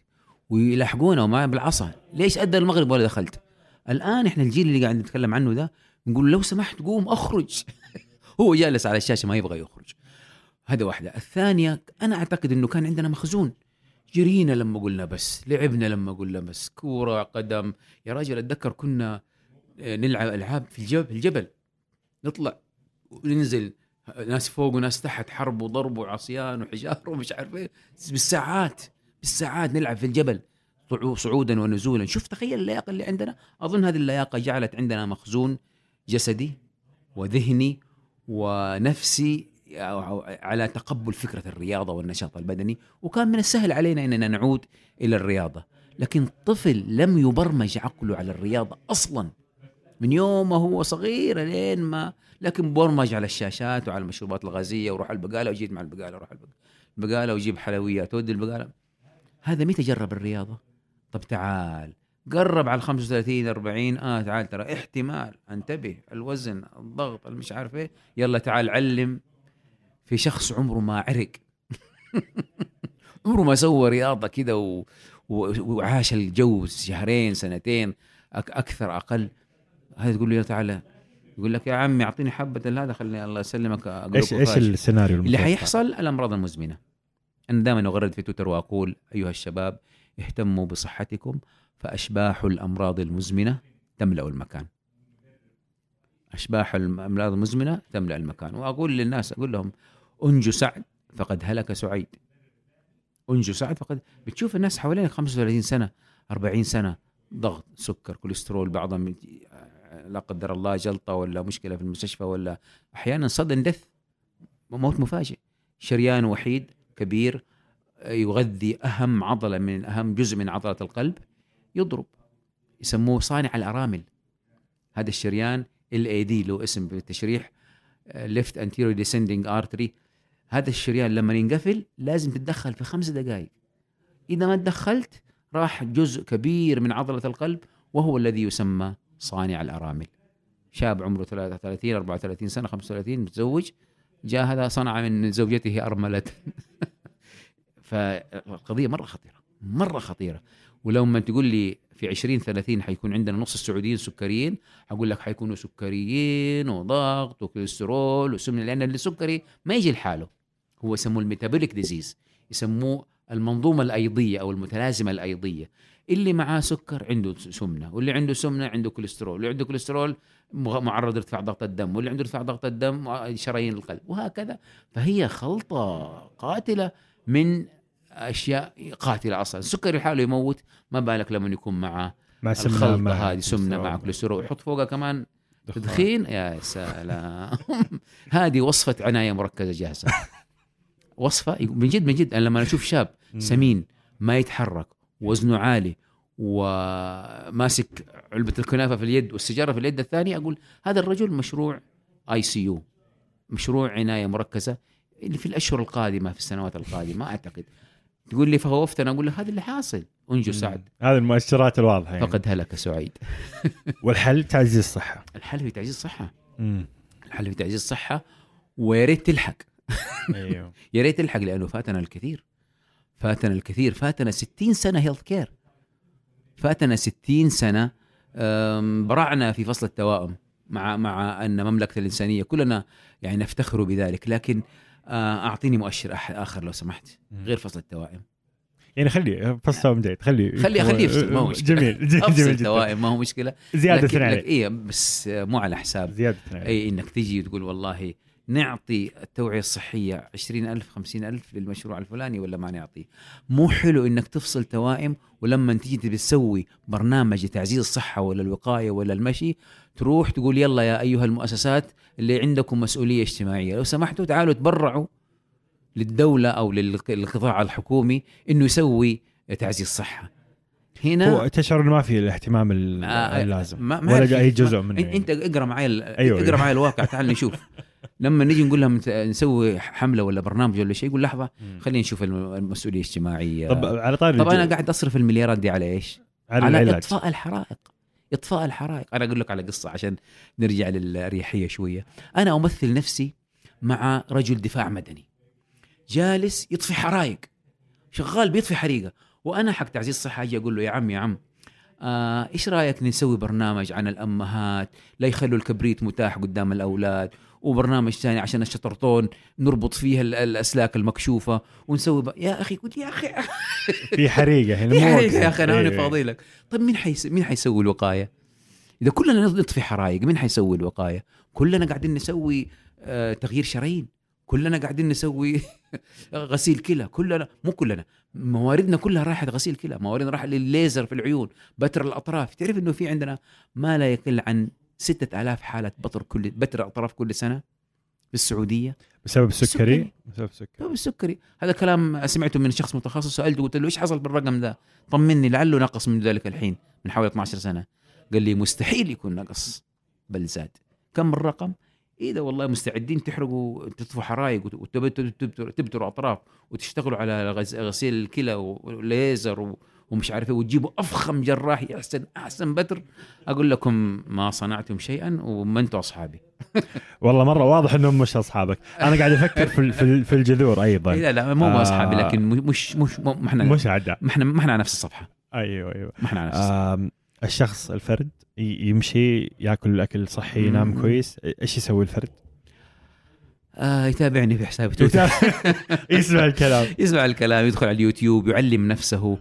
ويلاحقونا وما بالعصا. ليش اذن المغرب ولا دخلت؟ الآن إحنا الجيل اللي قاعد نتكلم عنه ده نقول لو سمحت قوم أخرج. هو جالس على الشاشة ما يبغى يخرج. هذا واحدة. الثانية أنا أعتقد إنه كان عندنا مخزون. جرينا لما قلنا بس لعبنا لما قلنا بس. كورة قدم. يا راجل أتذكر كنا آه، نلعب ألعاب في الجبل في الجبل. نطلع وننزل. ناس فوق وناس تحت حرب وضرب وعصيان وحجار ومش عارف إيه. بالساعات. بالساعات نلعب في الجبل صعو- صعودا ونزولا. شوف تخيل اللياقة اللي عندنا. أظن هذه اللياقة جعلت عندنا مخزون جسدي وذهني ونفسي على تقبل فكرة الرياضة والنشاط البدني. وكان من السهل علينا إننا نعود إلى الرياضة. لكن طفل لم يبرمج عقله على الرياضة أصلا. من يوم ما هو صغير لين ما لكن برمج على الشاشات وعلى المشروبات الغازية وروح البقالة وجيت مع البقالة روح البقالة البقالة وجيب حلويات ودي البقالة. هذا متى جرب الرياضة؟ طب تعال قرب على 35 40 آه تعال ترى احتمال انتبه الوزن الضغط المش عارف إيه. يلا تعال علم. في شخص عمره ما عرق. عمره ما سوى رياضة كده و... و... وعاش الجو شهرين سنتين أك... أكثر أقل. هذا تقول له يا تعالى يقول لك يا عمي أعطيني حبة هذا خليني الله يسلمك إيش إيش السيناريو اللي حيحصل الأمراض المزمنة. أنا دائما اغرد في تويتر وأقول أيها الشباب اهتموا بصحتكم فأشباح الأمراض المزمنة تملأ المكان. أشباح الأمراض المزمنة تملأ المكان. وأقول للناس أقول لهم أنجو سعد فقد هلك سعيد. أنجو سعد فقد بتشوف الناس حوالينك 35 سنة 40 سنة ضغط سكر كوليسترول بعضهم لا قدر الله جلطة ولا مشكلة في المستشفى ولا أحيانا صدن دث موت مفاجئ. شريان وحيد كبير يغذي أهم عضلة من أهم جزء من عضلة القلب يضرب. يسموه صانع الأرامل. هذا الشريان ال اي دي له اسم بالتشريح left anterior descending artery هذا الشريان لما ينقفل لازم تتدخل في خمس دقائق إذا ما تدخلت راح جزء كبير من عضلة القلب وهو الذي يسمى صانع الأرامل. شاب عمره 33 34 سنة 35 متزوج. جاء هذا صنع من زوجته أرملة. فالقضية مرة خطيرة مرة خطيرة. ولو ما تقول لي في 20 30 حيكون عندنا نص السعوديين سكريين حقول لك حيكونوا سكريين وضغط وكوليسترول وسمنة لأن السكري ما يجي لحاله. هو يسموه ال metabolic disease يسموه المنظومة الأيضية أو المتلازمة الأيضية. اللي معاه سكر عنده سمنة واللي عنده سمنة عنده كوليسترول واللي عنده كوليسترول معرض لارتفاع ضغط الدم واللي عنده ارتفاع ضغط الدم شرايين القلب وهكذا. فهي خلطة قاتلة من أشياء قاتلة أصلا. السكر لحاله يموت ما بالك لما يكون مع مع سمنة الخلطة مع هذه سمنة مع كوليسترول ويحط فوقها كمان تدخين يا سلام. هذه وصفة عناية مركزة جاهزة. وصفة من جد من جد أنا لما أشوف شاب سمين ما يتحرك وزنه عالي وماسك علبة الكنافة في اليد والسيجارة في اليد الثانية أقول هذا الرجل مشروع ICU مشروع عناية مركزة اللي في الأشهر القادمة في السنوات القادمة ما أعتقد. تقول لي فخوفت أنا أقول له هذا اللي حاصل. انجو سعد. هذه المؤشرات الواضحة يعني. فقد هلك سعيد. والحل تعزيز الصحة. الحل في تعزيز الصحة. مم. الحل في تعزيز الصحة ويا ريت تلحق. أيوه. يا ريت تلحق لأنه فاتنا الكثير. فاتنا الكثير. فاتنا 60 سنة health care فاتنا 60 سنة برعنا في فصل التوائم مع مع أن مملكة الإنسانية كلنا يعني نفتخر بذلك. لكن آه، أعطيني مؤشر آخر لو سمحت. غير فصل التوائم. يعني خلي فصل مجيد خلي خلي خليه يفصل ما هو مشكلة. جميل. جميل, جميل التوائم ما هو مشكلة. زيادة لكن لك إيه بس مو على حساب. زيادة إي إنك تجي وتقول والله نعطي التوعية الصحية 20000 50000 للمشروع الفلاني ولا ما نعطي؟ مو حلو إنك تفصل توائم ولما تيجي تبي تسوي برنامج لتعزيز الصحة ولا الوقاية ولا المشي تروح تقول يلا يا أيها المؤسسات اللي عندكم مسؤولية اجتماعية. لو سمحتوا تعالوا تبرعوا للدولة أو للق- للقطاع الحكومي إنه يسوي تعزيز صحه هنا هو تشعر إنه ما في الاهتمام ال- آه، اللازم ما ما ولا اي جزء منه يعني. أنت اقرأ معي ال- أيوة. اقرأ معي الواقع تعال نشوف. لما نيجي نقول لهم نسوي حملة ولا برنامج ولا شيء يقول لحظة. خلينا نشوف الم- المسؤولية الاجتماعية. طب على طاري طب أنا قاعد أصرف المليارات دي على إيش؟ على على العلاج. إطفاء الحرائق. إطفاء الحرائق. أنا أقول لك على قصة عشان نرجع للأريحية شوية. أنا أمثل نفسي مع رجل دفاع مدني. جالس يطفي حرائق. شغال بيطفي حريقة. وأنا حق تعزيز الصحة أجي أقول له يا عم يا عم آه إيش رأيك نسوي برنامج عن الأمهات؟ لا يخلوا الكبريت متاح قدام الأولاد. وبرنامج ثاني عشان الشطرطون نربط فيها ال- الأسلاك المكشوفة ونسوي ب... يا أخي قلت يا أخي في حريقة هنا في مو حريقة. يا أخي أنا إيه. ماني فاضي لك طيب مين حيس... مين حيسوي الوقاية؟ إذا كلنا نطفي حرائق مين حيسوي الوقاية؟ كلنا قاعدين نسوي آه تغيير شرايين كلنا قاعدين نسوي غسيل كلى كلنا مو كلنا مواردنا كلها راحت غسيل كلى مواردنا راحت للليزر في العيون بتر الأطراف تعرف إنه في عندنا ما لا يقل عن ستة آلاف حالة بطر كل بتر أطراف كل سنة في السعودية بسبب السكري؟ السكري. بسبب السكري. بسبب السكري. هذا كلام سمعته من شخص متخصص سألته قلت له إيش حصل بالرقم ذا؟ طمني لعله نقص من ذلك الحين من حوالي 12 سنة. قال لي مستحيل يكون نقص بل زاد. كم الرقم؟ إيه ده والله مستعدين تحرقوا تطفوا حرايق وتبتروا أطراف وتشتغلوا على غسيل الكلى وليزر و- ومش عارف إيه وتجيبوا أفخم جراح احسن أحسن بتر. أقول لكم ما صنعتم شيئا وما أنتم أصحابي. والله مرة واضح إنهم مش أصحابك. أنا قاعد أفكر في في ال- في الجذور أيضا. إيه لا لا مو آه. أصحابي لكن مش مش ما إحنا مش عدا. ما إحنا ما إحنا على نفس الصفحة. أيوه أيوه. ما إحنا على نفس الصفحة. آم، الشخص الفرد يمشي يأكل اكل صحي ينام. كويس. إيش يسوي الفرد؟ آه يتابعني في حسابي. تويتر يسمع الكلام. يسمع الكلام يدخل على اليوتيوب يعلم نفسه.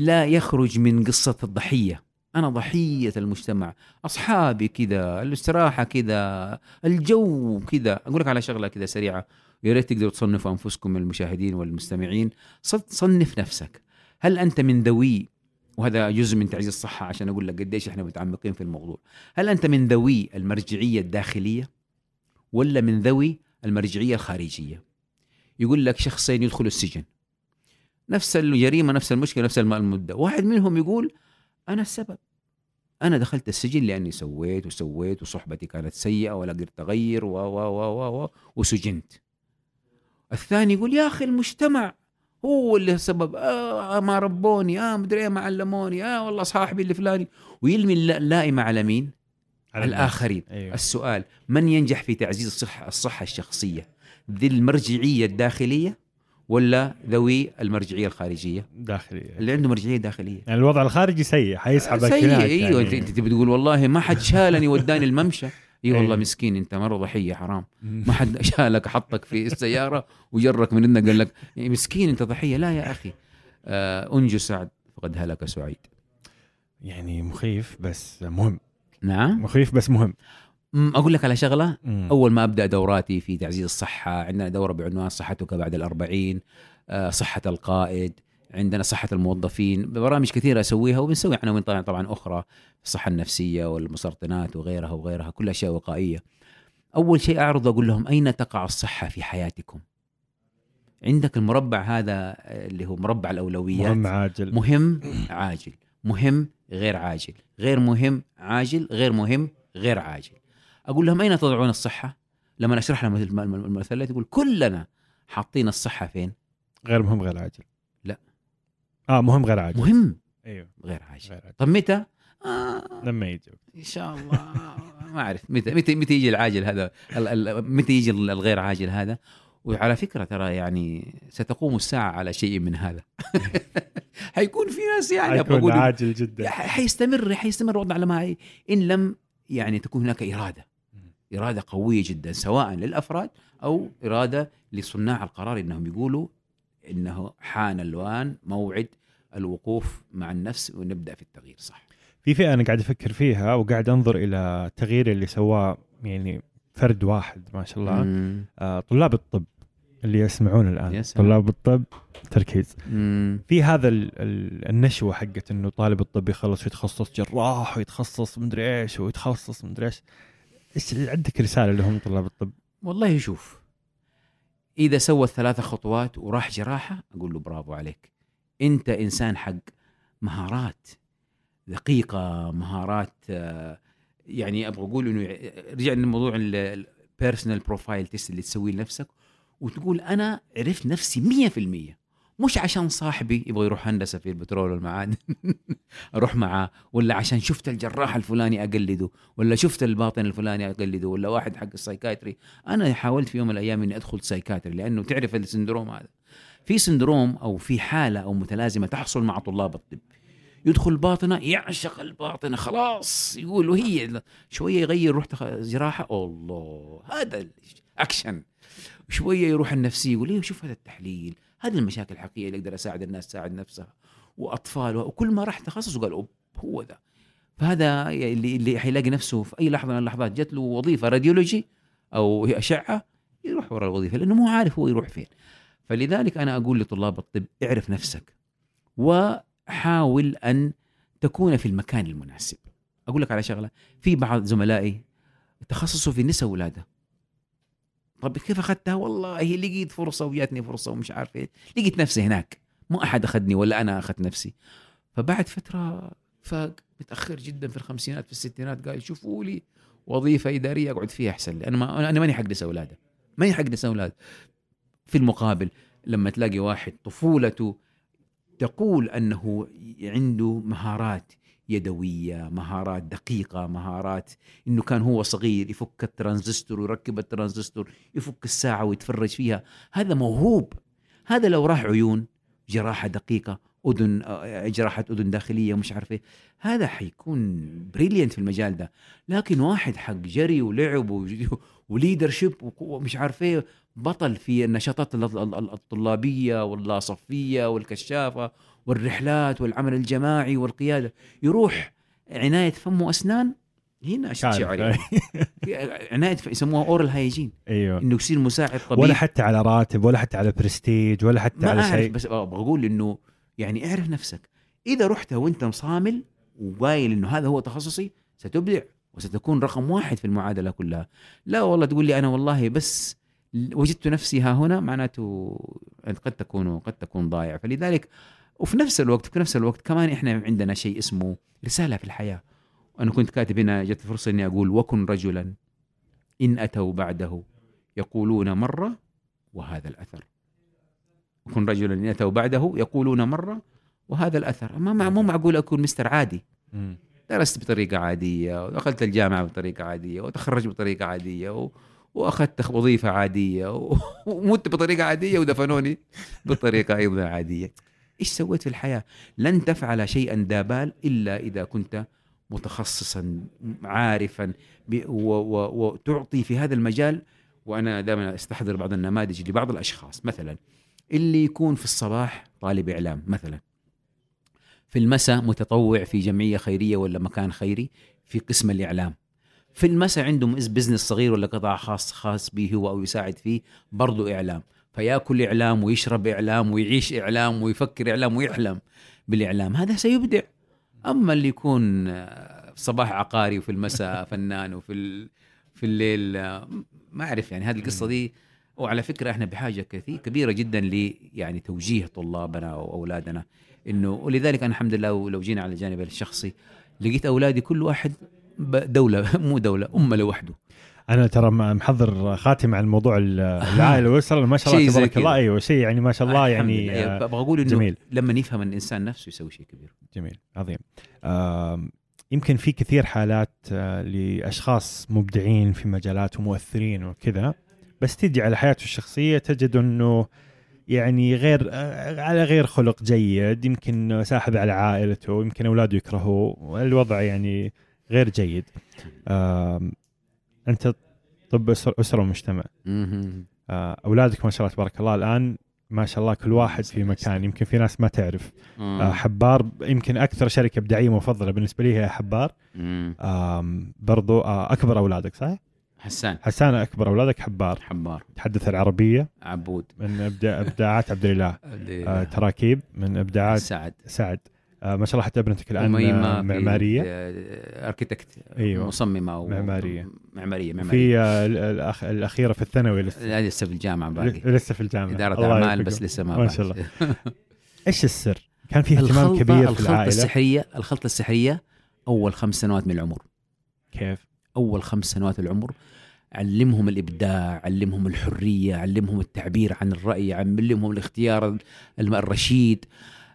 لا يخرج من قصة الضحية. أنا ضحية المجتمع. أصحابي كذا الاستراحة كذا الجو كذا. أقول لك على شغلة كذا سريعة. يا ريت تقدروا تصنفوا أنفسكم المشاهدين والمستمعين. صنف نفسك. هل أنت من ذوي وهذا جزء من تعزيز الصحة عشان أقول لك قديش إحنا متعمقين في الموضوع. هل أنت من ذوي المرجعية الداخلية ولا من ذوي المرجعية الخارجية؟ يقول لك شخصين يدخلوا السجن. نفس الجريمة نفس المشكلة نفس الم- المدة. واحد منهم يقول أنا السبب. أنا دخلت السجن لأني سويت وسويت وصحبتي كانت سيئة ولا قدرت أغير و و و و و وسجنت. الثاني يقول يا أخي المجتمع هو اللي سبب. آه ما ربوني. آه مدري إيه ما علموني. آه والله صاحبي اللي فلاني. ويلمي الل- اللائمة على مين؟ على الآخرين. أيوه. السؤال من ينجح في تعزيز الصحة الصحة الشخصية؟ ذي المرجعية الداخلية ولا ذوي المرجعية الخارجية؟ داخلي اللي عنده مرجعية داخلية. يعني الوضع الخارجي سيء حيسحبك سيء أيوه انت يعني. أنت تبي تقول والله ما حد شالني وداني الممشى. إي والله أيوة. مسكين أنت مرة ضحية حرام. ما حد شالك حطك في السيارة وجرك من انك قال لك مسكين أنت ضحية. لا يا أخي. آه أنجو سعد فقد هلك سعيد. يعني مخيف بس مهم. نعم؟ مخيف بس مهم. أقول لك على شغلة. مم. أول ما أبدأ دوراتي في تعزيز الصحة عندنا دورة بعنوان صحتك بعد الأربعين آه، صحة القائد عندنا صحة الموظفين برامج كثيرة أسويها وبنسوي عناوين طبعا طبعا أخرى الصحة النفسية والمسرطنات وغيرها وغيرها كلها أشياء وقائية. أول شيء أعرض أقول لهم أين تقع الصحة في حياتكم؟ عندك المربع هذا آه، اللي هو مربع الأولويات. مهم عاجل. مهم عاجل. مهم غير عاجل. غير مهم عاجل. غير مهم غير عاجل. أقول لهم أين تضعون الصحة؟ لما أشرح لهم الم- الم- المثلث يقول كلنا حاطين الصحة فين؟ غير مهم غير عاجل. لا. آه مهم غير عاجل. مهم. أيوه. غير عاجل. غير عاجل. طب متى؟ آه. لما يجي. إن شاء الله. ما أعرف. متى متى متى يجي العاجل هذا؟ متى يجي ال- الغير عاجل هذا؟ وعلى فكرة ترى يعني ستقوم الساعة على شيء من هذا. حيكون في ناس يعني حيكون عاجل جدا. حيستمر حيستمر الوضع على ما إن لم يعني تكون هناك إرادة. إرادة قوية جدا سواء للأفراد أو إرادة لصناع القرار إنهم يقولوا إنه حان الوان موعد الوقوف مع النفس ونبدأ في التغيير صح في فئة أنا قاعد أفكر فيها وقاعد أنظر إلى التغيير اللي سواه يعني فرد واحد ما شاء الله مم. آه طلاب الطب اللي يسمعون الآن سلام. طلاب الطب تركيز مم. في هذا ال- ال- النشوة حقت إنه طالب الطب يخلص ويتخصص جراح ويتخصص مدري إيش ويتخصص مدري إيش إيش عندك رسالة لهم طلاب الطب؟ والله شوف إذا سوى الثلاثة خطوات وراح جراحة أقول له برافو عليك. أنت إنسان حق مهارات دقيقة مهارات آه، يعني أبغى أقول إنه رجعنا لموضوع personal profile test اللي تسويه لنفسك وتقول أنا عرفت نفسي 100% مش عشان صاحبي يبغى يروح هندسة في البترول والمعادن. أروح معاه ولا عشان شفت الجراح الفلاني أقلده ولا شفت الباطن الفلاني أقلده ولا واحد حق ال psychiatry أنا حاولت في يوم من الأيام إني أدخل psychiatry لأنه تعرف ال syndrome هذا. في syndrome أو في حالة أو متلازمة تحصل مع طلاب الطب. يدخل باطنة يعشق الباطنة خلاص. يقول هي شوية يغير روح جراحة. الله هذا اكشن شوية يروح النفسي يقول إيه شوف هذا التحليل. هذه المشاكل الحقيقية اللي أقدر أساعد الناس تساعد نفسها وأطفال وكل ما راح تخصص وقال أوب هو ذا. فهذا اللي اللي حيلاقي نفسه في أي لحظة من اللحظات جات له وظيفة radiology أو أشعة يروح ورا الوظيفة لأنه مو عارف هو يروح فين. فلذلك أنا أقول لطلاب الطب اعرف نفسك وحاول أن تكون في المكان المناسب. أقول لك على شغلة في بعض زملائي تخصصوا في النساء ولادة. طب كيف أخذتها؟ والله لقيت فرصة وجاتني فرصة ومش عارف إيه. لقيت نفسي هناك. مو أحد أخذني ولا أنا أخذت نفسي. فبعد فترة فاق متأخر جدا في الخمسينات في الستينات قال شوفوا لي وظيفة إدارية أقعد فيها أحسن لي. أنا ما أنا ماني حقنس اولاده ماني حقنس أولاد في المقابل لما تلاقي واحد طفولته تقول أنه عنده مهارات يدوية مهارات دقيقة مهارات إنه كان هو صغير يفك الترانزستور ويركب الترانزستور يفك الساعة ويتفرج فيها. هذا موهوب. هذا لو راح عيون جراحة دقيقة أذن آه، جراحة أذن داخلية مش عارف إيه. هذا حيكون brilliant في المجال ده. لكن واحد حق جري ولعب و leadership ومش عارف إيه بطل في النشاطات الطلابية واللاصفية والكشافة والرحلات والعمل الجماعي والقيادة. يروح عناية فم واسنان هنا شعري عناية يسموها oral hygiene أيوه. إنه يصير مساعد طبيب. ولا حتى على راتب ولا حتى على برستيج ولا حتى ما على شيء. بس بقول إنه يعني اعرف نفسك. إذا رحت وأنت مصامل وقايل إنه هذا هو تخصصي ستبدع وستكون رقم واحد في المعادلة كلها. لا والله تقول لي أنا والله بس وجدت نفسي ها هنا معناته قد تكون قد تكون ضايع. فلذلك وفي نفس الوقت في نفس الوقت كمان إحنا عندنا شيء اسمه رسالة في الحياة. أنا كنت كاتب هنا جت فرصة إني أقول وكن رجلا إن أتوا بعده يقولون مرة وهذا الأثر. وكن رجلا إن أتوا بعده يقولون مرة وهذا الأثر. ما مو معقول أكون مستر عادي. درست بطريقة عادية ودخلت الجامعة بطريقة عادية وتخرجت بطريقة عادية و... وأخذت وظيفة عادية ومت بطريقة عادية ودفنوني بطريقة أيضا عادية. إيش سويت في الحياة؟ لن تفعل شيئا دابال إلا إذا كنت متخصصا عارفا وتعطي في هذا المجال. وأنا دائما أستحضر بعض النماذج لبعض الأشخاص. مثلا اللي يكون في الصباح طالب إعلام مثلا. في المساء متطوع في جمعية خيرية ولا مكان خيري في قسم الإعلام. في المساء عنده بزنس صغير ولا قطاع خاص خاص به هو أو يساعد فيه برضه إعلام. فياكل إعلام ويشرب إعلام ويعيش إعلام ويفكر إعلام ويحلم بالإعلام. هذا سيبدع. أما اللي يكون صباح عقاري وفي المساء فنان وفي في الليل ما أعرف يعني. هذه القصة دي وعلى فكرة إحنا بحاجة كثير كبيرة جدا ل يعني توجيه طلابنا واولادنا إنه ولذلك أنا الحمد لله لو جينا على الجانب الشخصي لقيت أولادي كل واحد دولة مو دولة أمة لوحده. أنا ترى محضر خاتم عن موضوع العائلة والأسرة ما شاء الله تبارك الله. أيوه شيء يعني ما شاء الله يعني آه بقول إنه جميل. لما يفهم الإنسان نفسه يسوي شيء كبير. جميل عظيم. آه يمكن في كثير حالات آه لأشخاص مبدعين في مجالات ومؤثرين وكذا بس تجي على حياته الشخصية تجد إنه يعني غير آه، على غير خلق جيد يمكن ساحب على عائلته يمكن أولاده يكرهوه الوضع يعني غير جيد. أنت طب أسرة ومجتمع. آه، أولادك ما شاء الله تبارك الله الآن ما شاء الله كل واحد في مكان. يمكن في ناس ما تعرف. آه. حبار يمكن أكثر شركة ابداعيه مفضلة بالنسبة لي هي حبار. برضو آه أكبر أولادك صح؟ حسان. حسان أكبر أولادك حبار. حبار. تحدث العربية. عبود. من إبداعات عبد الله آه تراكيب. من إبداعات سعد. سعد. آه ما شاء الله حتى ابنتك الآن معمارية. اركيتكت أيوه. مصممة و... معمارية. معمارية معمارية. في آه الأخ... الأخيرة في الثانوي لسه. لسه في الجامعة باقي. لسه في الجامعة. إدارة أعمال بس لسه ما ما شاء الله. إيش السر؟ كان في اهتمام كبير في العائلة. الخلطه السحريه الخلطة السحرية أول خمس سنوات من العمر. كيف؟ أول خمس سنوات العمر علمهم الإبداع علمهم الحرية علمهم التعبير عن الرأي علمهم الاختيار الرشيد.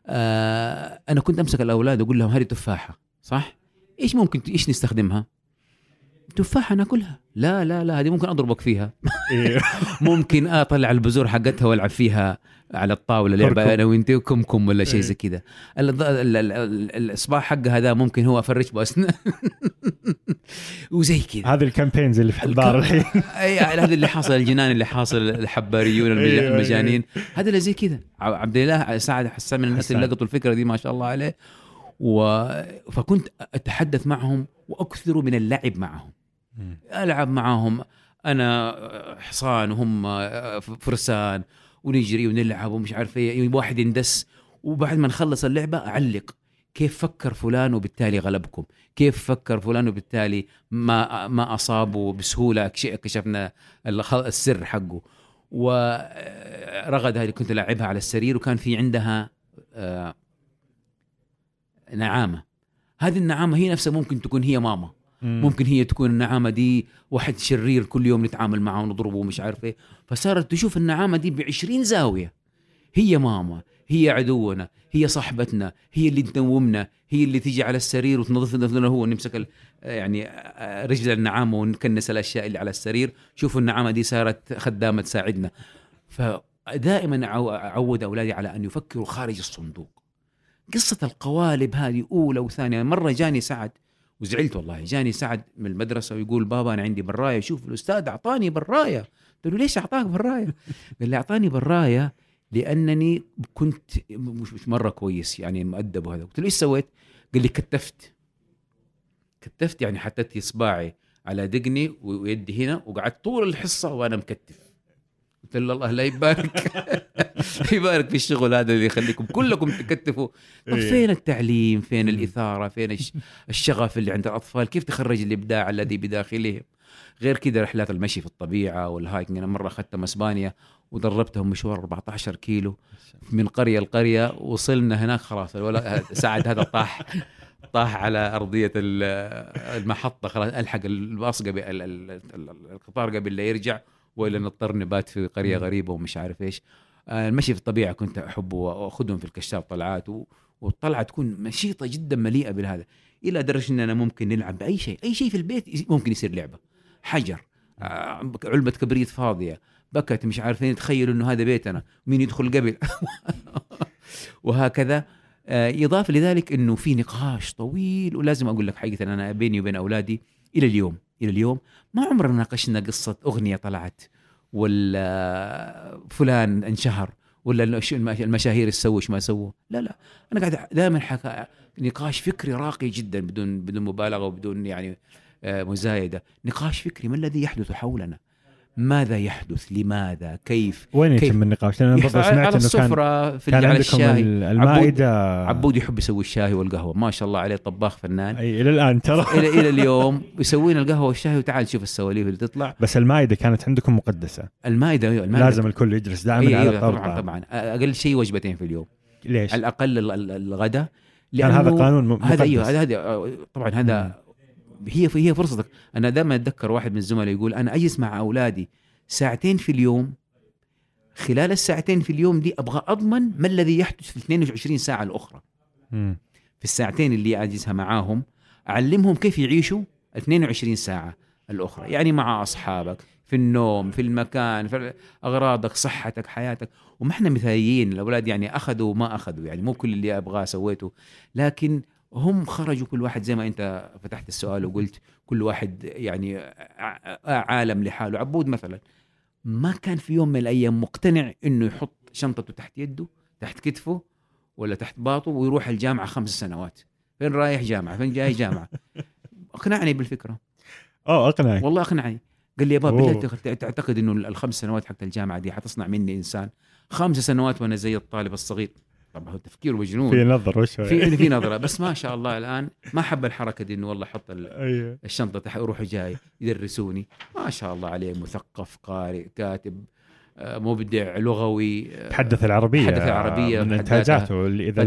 آه أنا كنت أمسك الأولاد أقول لهم هذه تفاحة صح؟ إيش ممكن إيش نستخدمها؟ تفاحة ناكلها. لا لا لا هذه ممكن أضربك فيها. إيه. ممكن أطلع البذور حقتها وألعب فيها على الطاولة لعبة أنا وأنت كمكم ولا شيء زي كذا. الاصباح حقها هذا ممكن هو أفرش باسنان وزي كذا. هذه الكامبينز اللي في حبار الحين. أي هذا اللي حاصل الجنان اللي حاصل الحباريون المجانين. هذا اللي زي كذا. عبد الله سعد حسان من الناس اللي لقطوا الفكرة دي ما شاء الله عليه. و... فكنت أتحدث معهم وأكثر من اللعب معهم. ألعب معهم أنا حصان وهم فرسان ونجري ونلعب ومش عارف إيه. واحد يندس وبعد ما نخلص اللعبة أعلق. كيف فكر فلان وبالتالي غلبكم؟ كيف فكر فلان وبالتالي ما ما أصابه بسهولة؟ كشفنا السر حقه. ورغد هذه كنت ألعبها على السرير وكان في عندها آه، نعامة. هذه النعامة هي نفسها ممكن تكون هي ماما. مم. ممكن هي تكون النعامة دي واحد شرير كل يوم نتعامل معه ونضربه ومش عارف إيه. فصارت تشوف النعامة دي ب 20 زاوية. هي ماما هي عدونا هي صاحبتنا هي اللي تنومنا هي اللي تيجي على السرير وتنظف لنا هو نمسك يعني آه، رجل النعامة ونكنس الأشياء اللي على السرير. شوفوا النعامة دي صارت خدامة تساعدنا. فدائما اعود أولادي على أن يفكروا خارج الصندوق. قصة القوالب هذه أولى وثانية. مرة جاني سعد وزعلت والله. جاني سعد من المدرسة ويقول بابا أنا عندي برايه شوف الأستاذ أعطاني برايه قلت له ليش أعطاك برايه؟ قال لي أعطاني برايه لأنني كنت مش مرة كويس يعني مؤدب وهذا. قلت له إيش سويت؟ قال لي كتفت. كتفت يعني حطيت إصبعي على دقني ويدي هنا وقعدت طول الحصة وأنا مكتف. قلت له الله لا يبارك. يبارك في الشغل هذا اللي يخليكم كلكم تكتفوا. طب إيه. فين التعليم؟ فين مم. الإثارة؟ فين الش- الشغف اللي عند الأطفال؟ كيف تخرج الإبداع الذي بداخلهم؟ غير كذا رحلات المشي في الطبيعة والهايكنج. أنا مرة أخذتهم إسبانيا ودربتهم مشوار 14 كيلو من قرية لقرية. وصلنا هناك خلاص الولد سعد هذا طاح طاح على أرضية ال- المحطة خلاص ألحق الباص قبل ال- ال- ال- القطار قبل لا يرجع. وإلا نضطر نبات في قرية مم. غريبة ومش عارف إيش. آه، المشي في الطبيعة كنت أحبه وأخذهم في الكشاف طلعات والطلعة تكون نشيطة جدا مليئة بالهذا. إلى درجة اننا ممكن نلعب بأي شيء. أي شيء في البيت ممكن يصير لعبة. حجر آه، علبة كبريت فاضية بكت مش عارفين تخيلوا إنه هذا بيتنا. مين يدخل قبل؟ وهكذا. آه، إضافة لذلك إنه في نقاش طويل ولازم أقول لك حقيقة أنا بيني وبين أولادي إلى اليوم. إلى اليوم. ما عمرنا ناقشنا قصة أغنية طلعت ولا فلان انشهر ولا المشاهير إيش سووا إيش ما سووا لا لا. أنا قاعد دائما حكا نقاش فكري راقي جدا بدون بدون مبالغة وبدون يعني آه، مزايدة. نقاش فكري ما الذي يحدث حولنا؟ ماذا يحدث؟ لماذا؟ كيف؟ وين كيف؟ يتم النقاش؟ لأن برضه على سمعت كان السفرة في كان على عندكم الشاي ال- المائدة. عبود يحب يسوي الشاي والقهوة. ما شاء الله عليه طباخ فنان. أي إلى الآن ترى. إلى إلى اليوم يسوي لنا القهوة والشاي وتعال شوف السواليف اللي تطلع. بس المائدة كانت عندكم مقدسة. المائدة أيوة، المائدة. لازم الكل يجلس دائما أيوة على أيوة الطاوله طبعا. طبعا أقل شيء وجبتين في اليوم. ليش؟ على الأقل ال- ال- الغداء. كان هذا قانون م- مقدس هذا أيوه هذا طبعا هذا هي هي فرصتك. أنا دائما أتذكر واحد من الزملاء يقول أنا أجلس مع أولادي ساعتين في اليوم. خلال الساعتين في اليوم دي أبغى أضمن ما الذي يحدث في ال 22 ساعة الأخرى. في الساعتين اللي أجلسها معاهم أعلمهم كيف يعيشوا 22 ساعة الأخرى. يعني مع أصحابك في النوم في المكان في أغراضك صحتك حياتك. وما إحنا مثاليين الأولاد يعني أخذوا وما أخذوا يعني مو كل اللي أبغاه سويته. لكن هم خرجوا كل واحد زي ما انت فتحت السؤال وقلت كل واحد يعني عالم لحاله. عبود مثلا ما كان في يوم من الأيام مقتنع إنه يحط شنطته تحت يده تحت كتفه ولا تحت باطه ويروح الجامعة خمس سنوات. فين رايح جامعة؟ فين جاي جامعة؟ أقنعني بالفكرة. اوه أقنعك. والله اقنعني قال لي يا بابا تعتقد إنه الخمس سنوات حقت الجامعة دي حتصنع مني إنسان؟ خمس سنوات وأنا زي الطالب الصغير. طبعا هو تفكير مجنون في نظر وشوي في في نظرة. بس ما شاء الله الآن ما حب الحركة دي إنه والله حط ال- أيوه. الشنطة تحت روح جاي يدرسوني. ما شاء الله عليه مثقف قارئ كاتب آه، مبدع لغوي آه، تحدث العربية تحدث العربية من إنتاجاته اللي إذا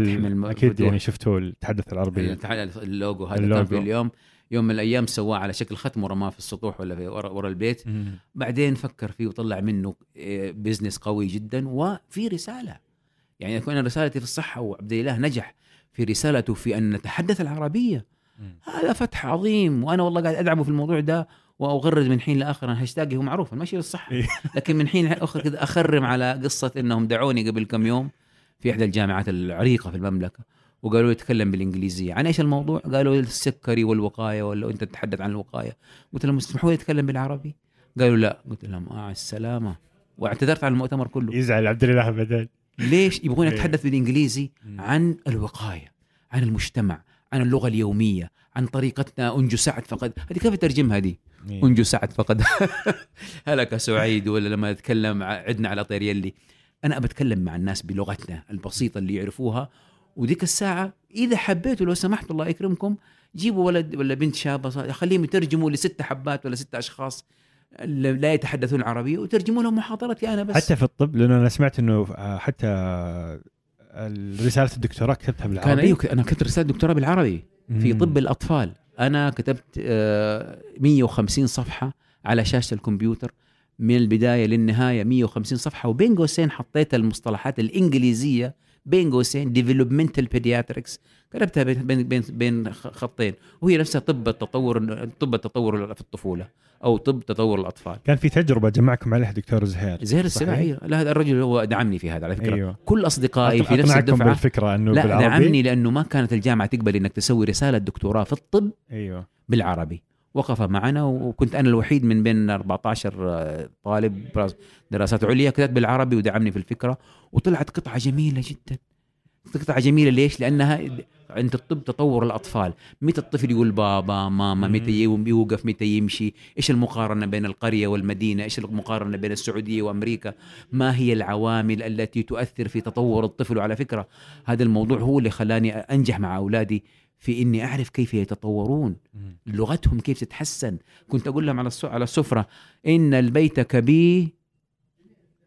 أكيد. يعني شفتوا التحدث العربية. تعال اللوجو هذا اللوجو. كان في اليوم. يوم من الأيام سواه على شكل ختم ورماه في السطوح ولا في ورا, ورا البيت. مم. بعدين فكر فيه وطلع منه آه، business قوي جدا وفي رسالة. يعني اكون رسالتي في الصحة وعبد الإله نجح في رسالته في أن نتحدث العربية. هذا فتح عظيم وأنا والله قاعد أدعمه في الموضوع ده واغرد من حين لآخر أنا هاشتاجي هو معروف المشي للصحه إيه. لكن من حين لاخر كذا أخرم على قصة إنهم دعوني قبل كم يوم في إحدى الجامعات العريقة في المملكة وقالوا لي تكلم بالإنجليزية عن إيش الموضوع؟ قالوا السكري والوقاية ولا أنت تتحدث عن الوقاية قلت لهم تسمحوا لي أتكلم بالعربي؟ قالوا لا قلت لهم آه السلامة واعتذرت عن المؤتمر كله يزعل عبد الإله بعدين ليش يبغون إيه. اتحدث بالإنجليزي عن الوقاية عن المجتمع عن اللغة اليومية عن طريقتنا أنجو سعد فقد. هذه كيف ترجمها دي إيه. أنجو سعد فقد. هلك سعيد ولا لما نتكلم ع- عدنا على طير يلي. أنا بتكلم مع الناس بلغتنا البسيطة اللي يعرفوها وديك الساعة إذا حبيتوا لو سمحتوا الله يكرمكم جيبوا ولد ولا بنت شابة خليهم يترجموا لست حبات ولا ست أشخاص. لا يتحدثون العربية وترجموا لهم محاضرتي أنا بس. حتى في الطب لأنه أنا سمعت إنه آه، حتى رسالة الدكتوراه كتبتها بالعربي. كان أيوه أنا كتبت رسالة دكتوراه بالعربي في. طب الأطفال. أنا كتبت آه، 150 صفحة على شاشة الكمبيوتر. من البداية للنهاية 150 صفحة. وبين قوسين حطيت المصطلحات الإنجليزية بين قوسين developmental pediatrics كتبتها بين بين بين, خطين. وهي نفسها طب التطور طب التطور في الطفولة. أو طب تطور الأطفال. كان في تجربة جمعكم عليها دكتور زهير زهير صحيح؟ السباعي لا هذا الرجل هو دعمني في هذا على فكرة. أيوه. كل أصدقائي في نفس الدفعة. بالفكرة أنه لا بالعربي. دعمني لأنه ما كانت الجامعة تقبل إنك تسوي رسالة دكتوراه في الطب أيوه. بالعربي. وقف معنا وكنت أنا الوحيد من بين 14 طالب براس- دراسات عليا كتبت بالعربي ودعمني في الفكرة. وطلعت قطعة جميلة جدا. قطعة جميلة. ليش؟ لأنها عند الطب تطور الأطفال، متى الطفل يقول بابا ماما، متى يوقف، متى يمشي، إيش المقارنة بين القرية والمدينة، إيش المقارنة بين السعودية وأمريكا، ما هي العوامل التي تؤثر في تطور الطفل؟ وعلى فكرة هذا الموضوع هو اللي خلاني أنجح مع أولادي في إني أعرف كيف يتطورون. لغتهم كيف تتحسن. كنت أقول لهم على على السفرة إن البيت كبير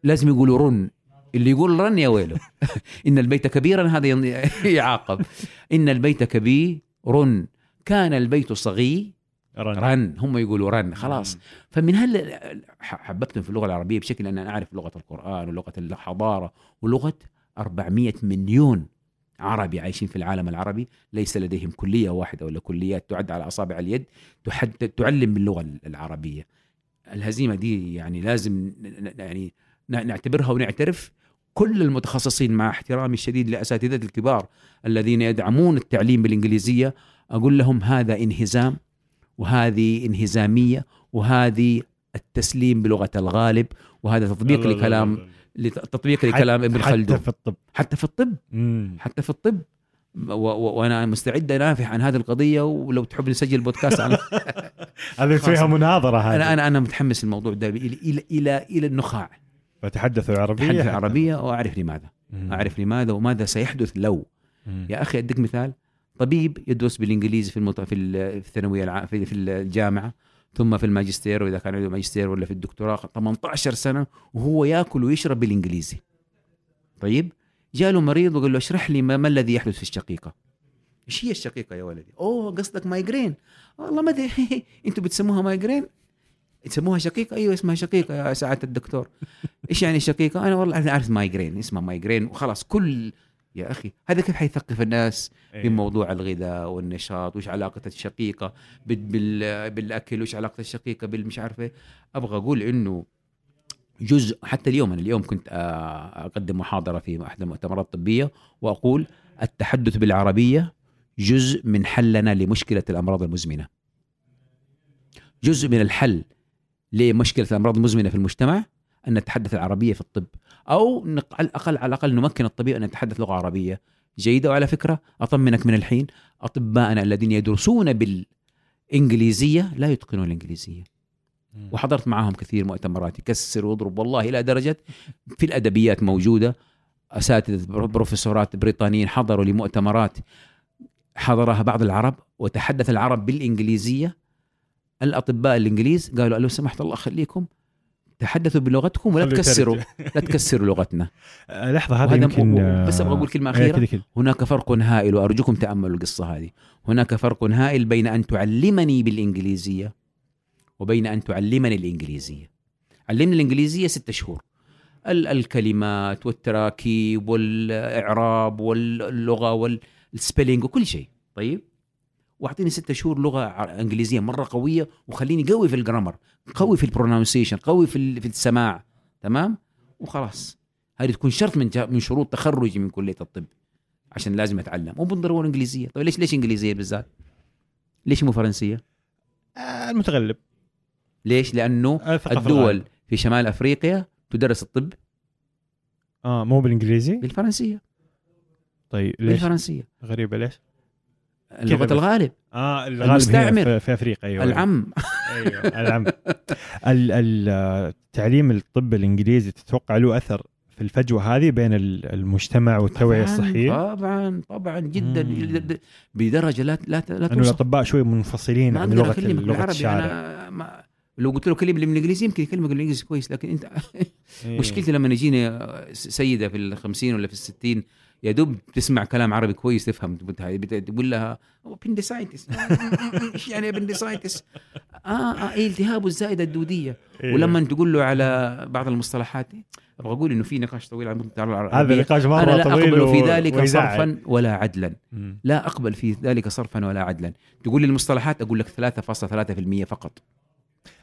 لازم يقولوا رن اللي يقول رن يا ويله. إن البيت كبيرا هذا يعاقب. إن البيت كبير رن. كان البيت صغير رن. رن. هم يقولوا رن. خلاص. فمن هل حببتهم في اللغة العربية بشكل أن أنا أعرف لغة القرآن ولغة الحضارة ولغة 400 مليون عربي عايشين في العالم العربي؟ ليس لديهم كلية واحدة ولا كليات تعد على أصابع اليد تحد تعلم باللغة العربية. الهزيمة دي يعني لازم يعني نعتبرها ونعترف كل المتخصصين مع احترامي الشديد لأساتذة الكبار الذين يدعمون التعليم بالإنجليزية. أقول لهم هذا انهزام وهذه انهزامية وهذه التسليم بلغة الغالب وهذا تطبيق لا- لا- لا- لكلام لا- لت- تطبيق لكلام ابن حتى خلدون. في الطب. حتى في الطب. مم. حتى في الطب. و- و- وأنا مستعد أنافح عن هذه القضية ولو تحب نسجل بودكاست عن هذه فيها. مناظرة هذه. أنا أنا أنا متحمس الموضوع ده إلى إلى إلى, إلى النخاع. فتحدثوا عربيه تحدث حتى. العربية وأعرف لماذا. مم. أعرف لماذا وماذا سيحدث لو. مم. يا أخي أديك مثال. طبيب يدرس بالإنجليزي في المط... في ال- في الثانوية الع... في, في الجامعة ثم في الماجستير وإذا كان عنده ماجستير ولا في الدكتوراه 18 سنة وهو يأكل ويشرب بالإنجليزي. طيب؟ جاء له مريض وقال له اشرح لي ما, ما الذي يحدث في الشقيقة؟ إيش هي الشقيقة يا ولدي؟ أوه قصدك migraine والله ما أدري. أنتوا بتسموها migraine تسموها شقيقة؟ أيوه اسمها شقيقة يا سعادة الدكتور. إيش يعني شقيقة؟ أنا والله أنا عارف migraine اسمها migraine وخلاص كل يا أخي هذا كيف حيثقف الناس إيه. في موضوع الغذاء والنشاط؟ وش علاقة الشقيقة بال- بال- بالأكل؟ وش علاقة الشقيقة بالمش عارف إيه. أبغى أقول إنه جزء حتى اليوم أنا اليوم كنت أقدم محاضرة في احدى المؤتمرات الطبية وأقول التحدث بالعربية جزء من حلنا لمشكلة الأمراض المزمنة. جزء من الحل لمشكلة الأمراض المزمنة في المجتمع أن نتحدث العربية في الطب أو على الأقل على الأقل نمكن الطبيب أن يتحدث لغة عربية جيدة. وعلى فكرة أطمنك من الحين أطباءنا الذين يدرسون بالإنجليزية لا يتقنون الإنجليزية. وحضرت معاهم كثير مؤتمرات يكسر واضرب والله إلى درجة في الأدبيات موجودة. أساتذة بروفيسورات بريطانيين حضروا لمؤتمرات حضرها بعض العرب وتحدث العرب بالإنجليزية. الأطباء الإنجليز قالوا لو سمحت الله خليكم تحدثوا بلغتكم ولا تكسروا. لا تكسروا لغتنا. آه، لحظة هذا يمكن آه، بس أبغى أقول كلمة إيه، أخيرة. كذا كذا هناك فرق هائل وأرجوكم تأملوا القصة هذه. هناك فرق هائل بين أن تعلمني بالإنجليزية وبين أن تعلمني الإنجليزية. علمني الإنجليزية ستة شهور. ال- الكلمات والتراكيب والإعراب واللغة وال spelling وكل شيء. طيب؟ واعطيني ستة شهور لغة إنجليزية مرة قوية وخليني قوي في ال grammar قوي في ال pronunciation قوي في في السماع تمام؟ وخلاص. هذه تكون شرط من من شروط تخرجي من كلية الطب عشان لازم أتعلم. مو بالضروره إنجليزية. طيب ليش ليش إنجليزية بالذات؟ ليش مو فرنسية؟ آه، المتغلب. ليش؟ لأنه آه، الدول. في شمال أفريقيا تدرس الطب. آه مو بالإنجليزي؟ بالفرنسية. طيب ليش؟ بالفرنسية. غريبة ليش؟ لغه؟ الغالب آه الغالب المستعمر. في, أفريقيا أيوه العم أيوه العم ال- ال- تعليم الطب الإنجليزي تتوقع له أثر في الفجوة هذه بين ال- المجتمع والتوعية الصحية طبعا طبعا جدا مم. بدرجة لا لا لا أنه الأطباء شوي منفصلين عن لغة لغة الشارع أنا ما لو قلت له كلمني بالإنجليزي يمكن يكلمك بالإنجليزي كويس لكن أنت إيه. مشكلتي لما يجيني سيدة في الخمسين ولا في الستين يا دوب تسمع كلام عربي كويس تفهم تقول لها appendicitis إيش يعني appendicitis آه آه إيه التهاب الزائدة الدودية. إيه. ولما تقول له على بعض المصطلحات أبغى أقول إنه في نقاش طويل عن هذا نقاش مرة أنا لا طويل أقبل في ذلك ويزعل. صرفا ولا عدلا. لا أقبل في ذلك صرفا ولا عدلا. تقول لي المصطلحات أقول لك 3.3% فقط.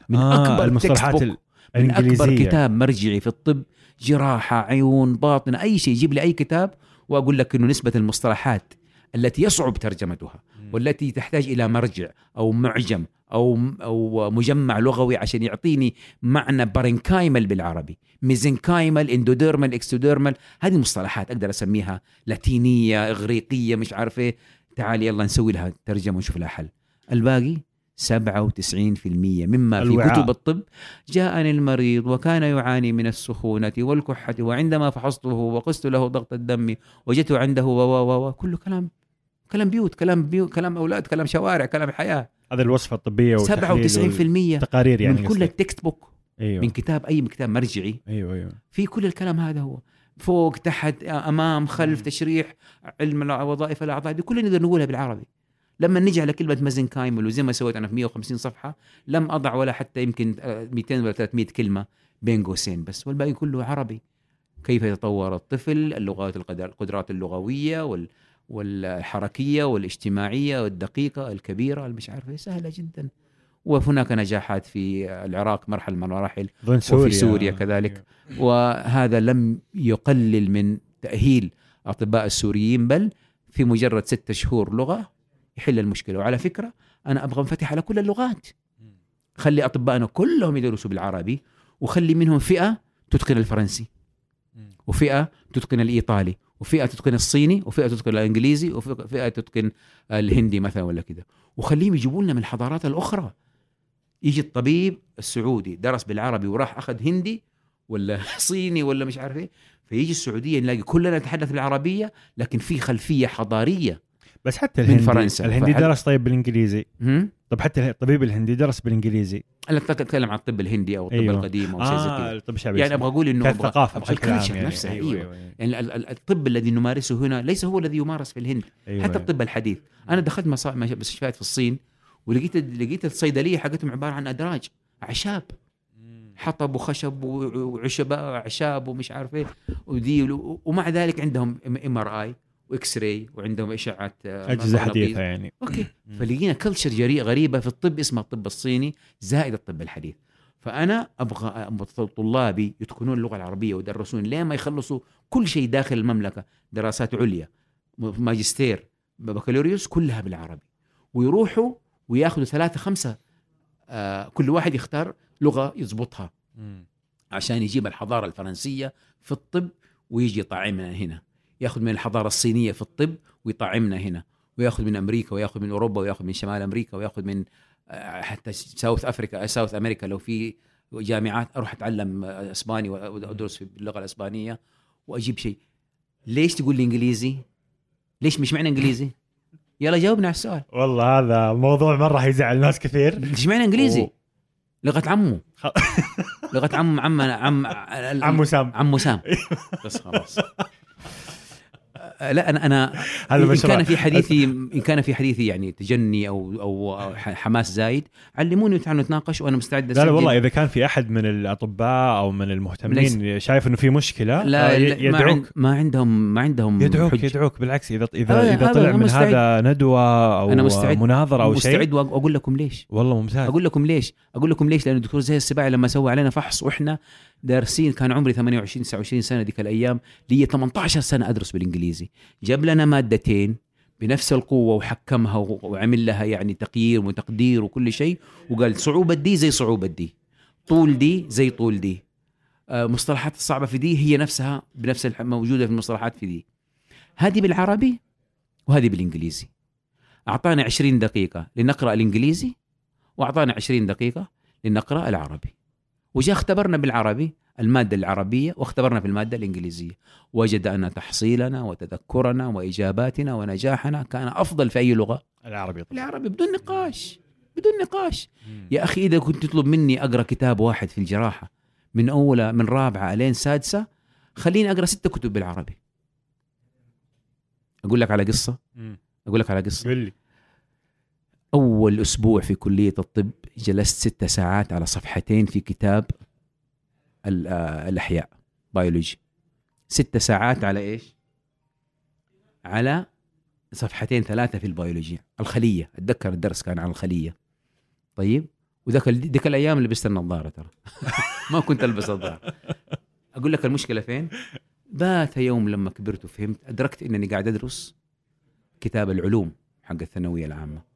من آه أكبر المصطلحات textbook ال- من أكبر الإنجليزية. كتاب مرجعي في الطب جراحة عيون باطنه أي شيء جيب لي أي كتاب وأقول لك إنه نسبة المصطلحات التي يصعب ترجمتها والتي تحتاج إلى مرجع أو معجم أو أو مجمع لغوي عشان يعطيني معنى parenchymal بالعربي mesenchymal endodermal ectodermal هذه مصطلحات أقدر أسميها لاتينية إغريقية مش عارف إيه. تعال يلا نسوي لها ترجمة ونشوف لها حل. الباقي؟ 97% مما في الوعاء. كتب الطب. جاءني المريض وكان يعاني من السخونة والكحة وعندما فحصته وقست له ضغط الدم وجدته عنده و و و كله كلام كلام بيوت كلام بيوت كلام أولاد كلام شوارع كلام حياة. هذه الوصفه الطبية 97% تقارير يعني من كل. التكست بوك أيوه. من كتاب أي كتاب مرجعي. أيوه أيوه. في كل الكلام هذا هو. فوق تحت أمام خلف. تشريح علم وظائف الأعضاء دي كلنا نقدر نقولها بالعربي. لما نجي على كلمة مازنكايمل وزي ما سويت أنا في 150 صفحة لم أضع ولا حتى يمكن آه، 200 ولا 300 كلمة بين قوسين بس والباقي كله عربي. كيف يتطور الطفل اللغات القدر- القدرات اللغوية وال والحركية والاجتماعية والدقيقة الكبيرة المش عارف إيه، سهلة جدا. وهناك نجاحات في العراق مرحلة من المراحل اظن سوريا كذلك. وهذا لم يقلل من تأهيل أطباء السوريين بل في مجرد ستة شهور لغة يحل المشكلة. وعلى فكرة أنا أبغى أنفتح على كل اللغات. خلي أطبائنا كلهم يدرسوا بالعربي وخلي منهم فئة تتقن الفرنسي وفئة تتقن الإيطالي وفئة تتقن الصيني وفئة تتقن الإنجليزي وفئة تتقن الهندي مثلا ولا كده وخليهم يجيبوا لنا من الحضارات الأخرى. يجي الطبيب السعودي درس بالعربي وراح أخذ هندي ولا صيني ولا مش عارف إيه فيجي السعودية نلاقي كلنا نتحدث بالعربية لكن في خلفية حضارية. بس حتى من الهندي فرنسا. الهندي فحد- درس طيب بالإنجليزي. هم؟ طب حتى الطبيب الهندي درس بالإنجليزي. أنا أتكلم عن الطب الهندي أو الطب أيوه. القديم أو شيء زي آه كذا. الطب الشعبي. يعني أبغى أقول إنه أبغى بشكل عام يعني. نفسها أيوه, أيوه, أيوه. يعني ال- ال- الطب الذي نمارسه هنا ليس هو الذي يمارس في الهند. أيوه. حتى أيوه. الطب الحديث. أنا دخلت مستشفيات في الصين؟ ولقيت لقيت الصيدلية حقتهم عبارة عن أدراج. أعشاب. حطب وخشب و- وعشباء أعشاب ومش عارف إيه. ودي ول- ومع ذلك عندهم MRI. و X-ray وعندهم اشعه آه، أجهزة. حديثة يعني. أوكي. فلقينا culture غريبة في الطب اسمها الطب الصيني زائد الطب الحديث. فأنا أبغى أبغى طلابي يتقنون اللغة العربية ويدرسون لين ما يخلصوا كل شيء داخل المملكة دراسات عليا ماجستير بكالوريوس كلها بالعربي. ويروحوا وياخذوا ثلاثة خمسة آه كل واحد يختار لغة يضبطها. عشان يجيب الحضارة الفرنسية في الطب ويجي يطعمنا هنا. ياخذ من الحضارة الصينية في الطب ويطعمنا هنا وياخذ من أمريكا وياخذ من أوروبا وياخذ من شمال أمريكا وياخذ من آه، حتى ساوث أفريكا ساوث أمريكا. لو في جامعات أروح أتعلم آه، إسباني وادرس في اللغة الإسبانية وأجيب شيء. ليش تقول لي إنجليزي؟ ليش مش معنى إنجليزي؟ يلا جاوبنا على السؤال. والله هذا موضوع مرة حيزعل ناس كثير. إيش معنى إنجليزي؟ لغة عمه لغة عم عم عم عمو سام. عمو سام. بس خلاص. آه، لا أنا أنا هذا ان كان في حديثي إن كان في حديثي يعني تجني أو أو حماس زايد علموني وتعالوا نتناقش وأنا مستعد لا لا. والله إذا كان في أحد من الأطباء أو من المهتمين شايف إنه في مشكلة لا, آه، لا ما, عند يدعوك ما عندهم ما عندهم يدعوك حجة. يدعوك بالعكس اذا اذا آه، إذا طلع من مستعد. هذا ندوة أو أنا مستعد. مناظرة أو شيء مستعد واقول لكم ليش والله ممتاز أقول لكم ليش أقول لكم ليش لأن الدكتور زي السباعي لما سوى علينا فحص وإحنا دارسين كان عمري 28 29 سنة ذيك الأيام لي 18 سنة أدرس بالإنجليزي. جاب لنا مادتين بنفس القوة وحكمها وعمل لها يعني تقيير وتقدير وكل شيء وقال صعوبة دي زي صعوبة دي طول دي زي طول دي. آه، مصطلحات الصعبة في دي هي نفسها بنفس موجودة في المصطلحات في دي. هذه بالعربي وهذه بالإنجليزي. أعطانا 20 دقيقة لنقرأ الإنجليزي وأعطانا 20 دقيقة لنقرأ العربي. وجاء اختبرنا بالعربي المادة العربية واختبرنا في المادة الإنجليزية. وجد أن تحصيلنا وتذكرنا وإجاباتنا ونجاحنا كان أفضل في أي لغة. العربي طبعا. العربي بدون نقاش بدون نقاش. يا أخي إذا كنت تطلب مني أقرأ كتاب واحد في الجراحة من أولى من رابعة لين سادسة خليني أقرأ ستة كتب بالعربي. أقول لك على قصة؟ مم. أقول لك على قصة. قل لي أول أسبوع في كلية الطب جلست ستة ساعات على صفحتين في كتاب آه، الأحياء بيولوجي ستة ساعات على إيش؟ على صفحتين ثلاثة في البيولوجيا الخلية. أتذكر الدرس كان عن الخلية. طيب؟ وذاك ذيك الأيام لبست النظارة ترى. ما كنت ألبس نظاره أقول لك المشكلة فين؟ ذات يوم لما كبرت وفهمت أدركت إنني قاعد أدرس كتاب العلوم حق الثانوية العامة.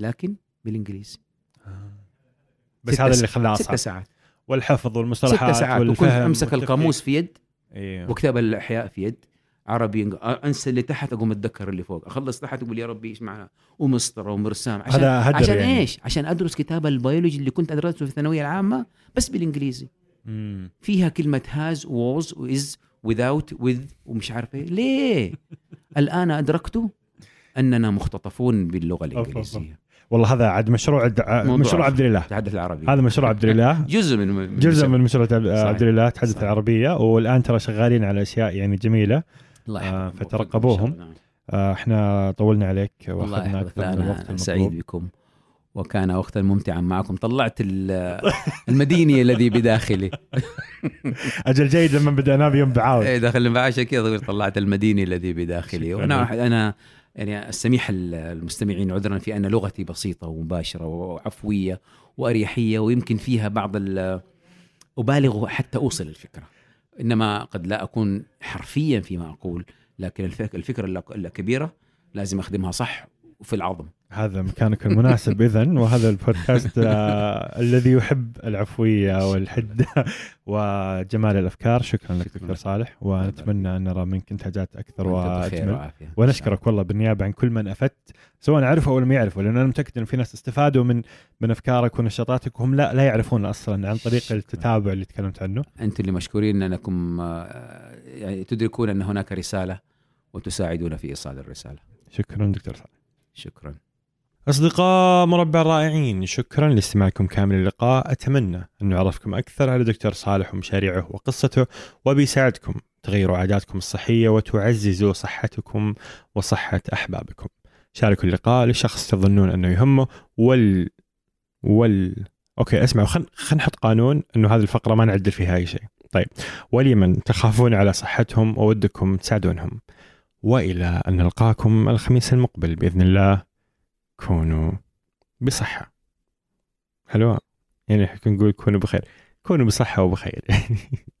لكن بالإنجليزي. بس ستة هذا اللي خلاه ست أصعب. ساعات. والحفظ والمصطلحات ست ساعات. وكنت والفهم أمسك والتفكير. القاموس في يد أيوه وكتاب الإحياء في يد. عربي أنسى اللي تحت أقوم أتذكر اللي فوق. أخلص تحت أقول يا ربي إيش معناه ومسطرة ومرسام. عشان هذا عشان يعني. إيش؟ عشان أدرس كتاب البيولوجي اللي كنت ادرسه في الثانوية العامة بس بالإنجليزي. مم. فيها كلمة has و was و is without with ومش عارف إيه ليه؟ الآن أدركت أننا مختطفون باللغة. الإنجليزية. والله هذا عاد مشروع عد... موضوع مشروع عبد الاله تحدث العربي. هذا مشروع عبد الاله جزء من جزء من مشروع عبد صحيح. عبد الاله تحدث صحيح. العربية. والآن ترى شغالين على أشياء يعني جميلة. الله آه، فترقبوهم. الله. آه، إحنا طولنا عليك. الله وأخذنا أكثر من الوقت المطلوب. سعيد بكم. وكان وقتا ممتعا معكم. طلعت ال- المديني الذي بداخلي. أجل جيد لما بدأناه بيوم بعاود إيه داخل بعشة كذا طلعت المديني الذي بداخلي. وأنا أنا يعني أستميح المستمعين عذرا في أن لغتي بسيطة ومباشرة وعفوية وأريحية ويمكن فيها بعض ال- أبالغ حتى أوصل الفكرة. إنما قد لا أكون حرفيا فيما أقول لكن الفك- الفكرة الكبيرة لازم أخدمها صح وفي العظم. هذا مكانك المناسب اذا وهذا البودكاست آه، الذي يحب العفوية والحده وجمال الأفكار. شكرا لك دكتور. صالح ونتمنى أن نرى منك إنتاجات أكثر وأجمل. ونشكرك والله بالنيابة عن كل من أفدت سواء عرفوا أو لم يعرفوا لأن أنا متأكد إن في ناس استفادوا من من أفكارك ونشاطاتك وهم لا لا يعرفون أصلا عن طريق. التتابع اللي تكلمت عنه. أنتم اللي مشكورين أنكم آه، يعني تدركون أن هناك رسالة وتساعدون في إيصال الرسالة. شكرا دكتور صالح. شكرا. أصدقاء مربع الرائعين شكرا لاستماعكم كامل اللقاء. أتمنى أن أعرفكم أكثر على دكتور صالح ومشاريعه وقصته وبيساعدكم تغيروا عاداتكم الصحية وتعززوا صحتكم وصحة أحبابكم. شاركوا اللقاء لشخص تظنون أنه يهمه وال وال أوكي اسمعوا خل خل نحط قانون أنه هذه الفقرة ما نعدل فيها أي شيء. طيب ولمن تخافون على صحتهم وودكم تساعدونهم. وإلى أن نلقاكم الخميس المقبل بإذن الله. كونوا بصحة. حلوة. يعني نقول كونوا بخير. كونوا بصحة وبخير. يعني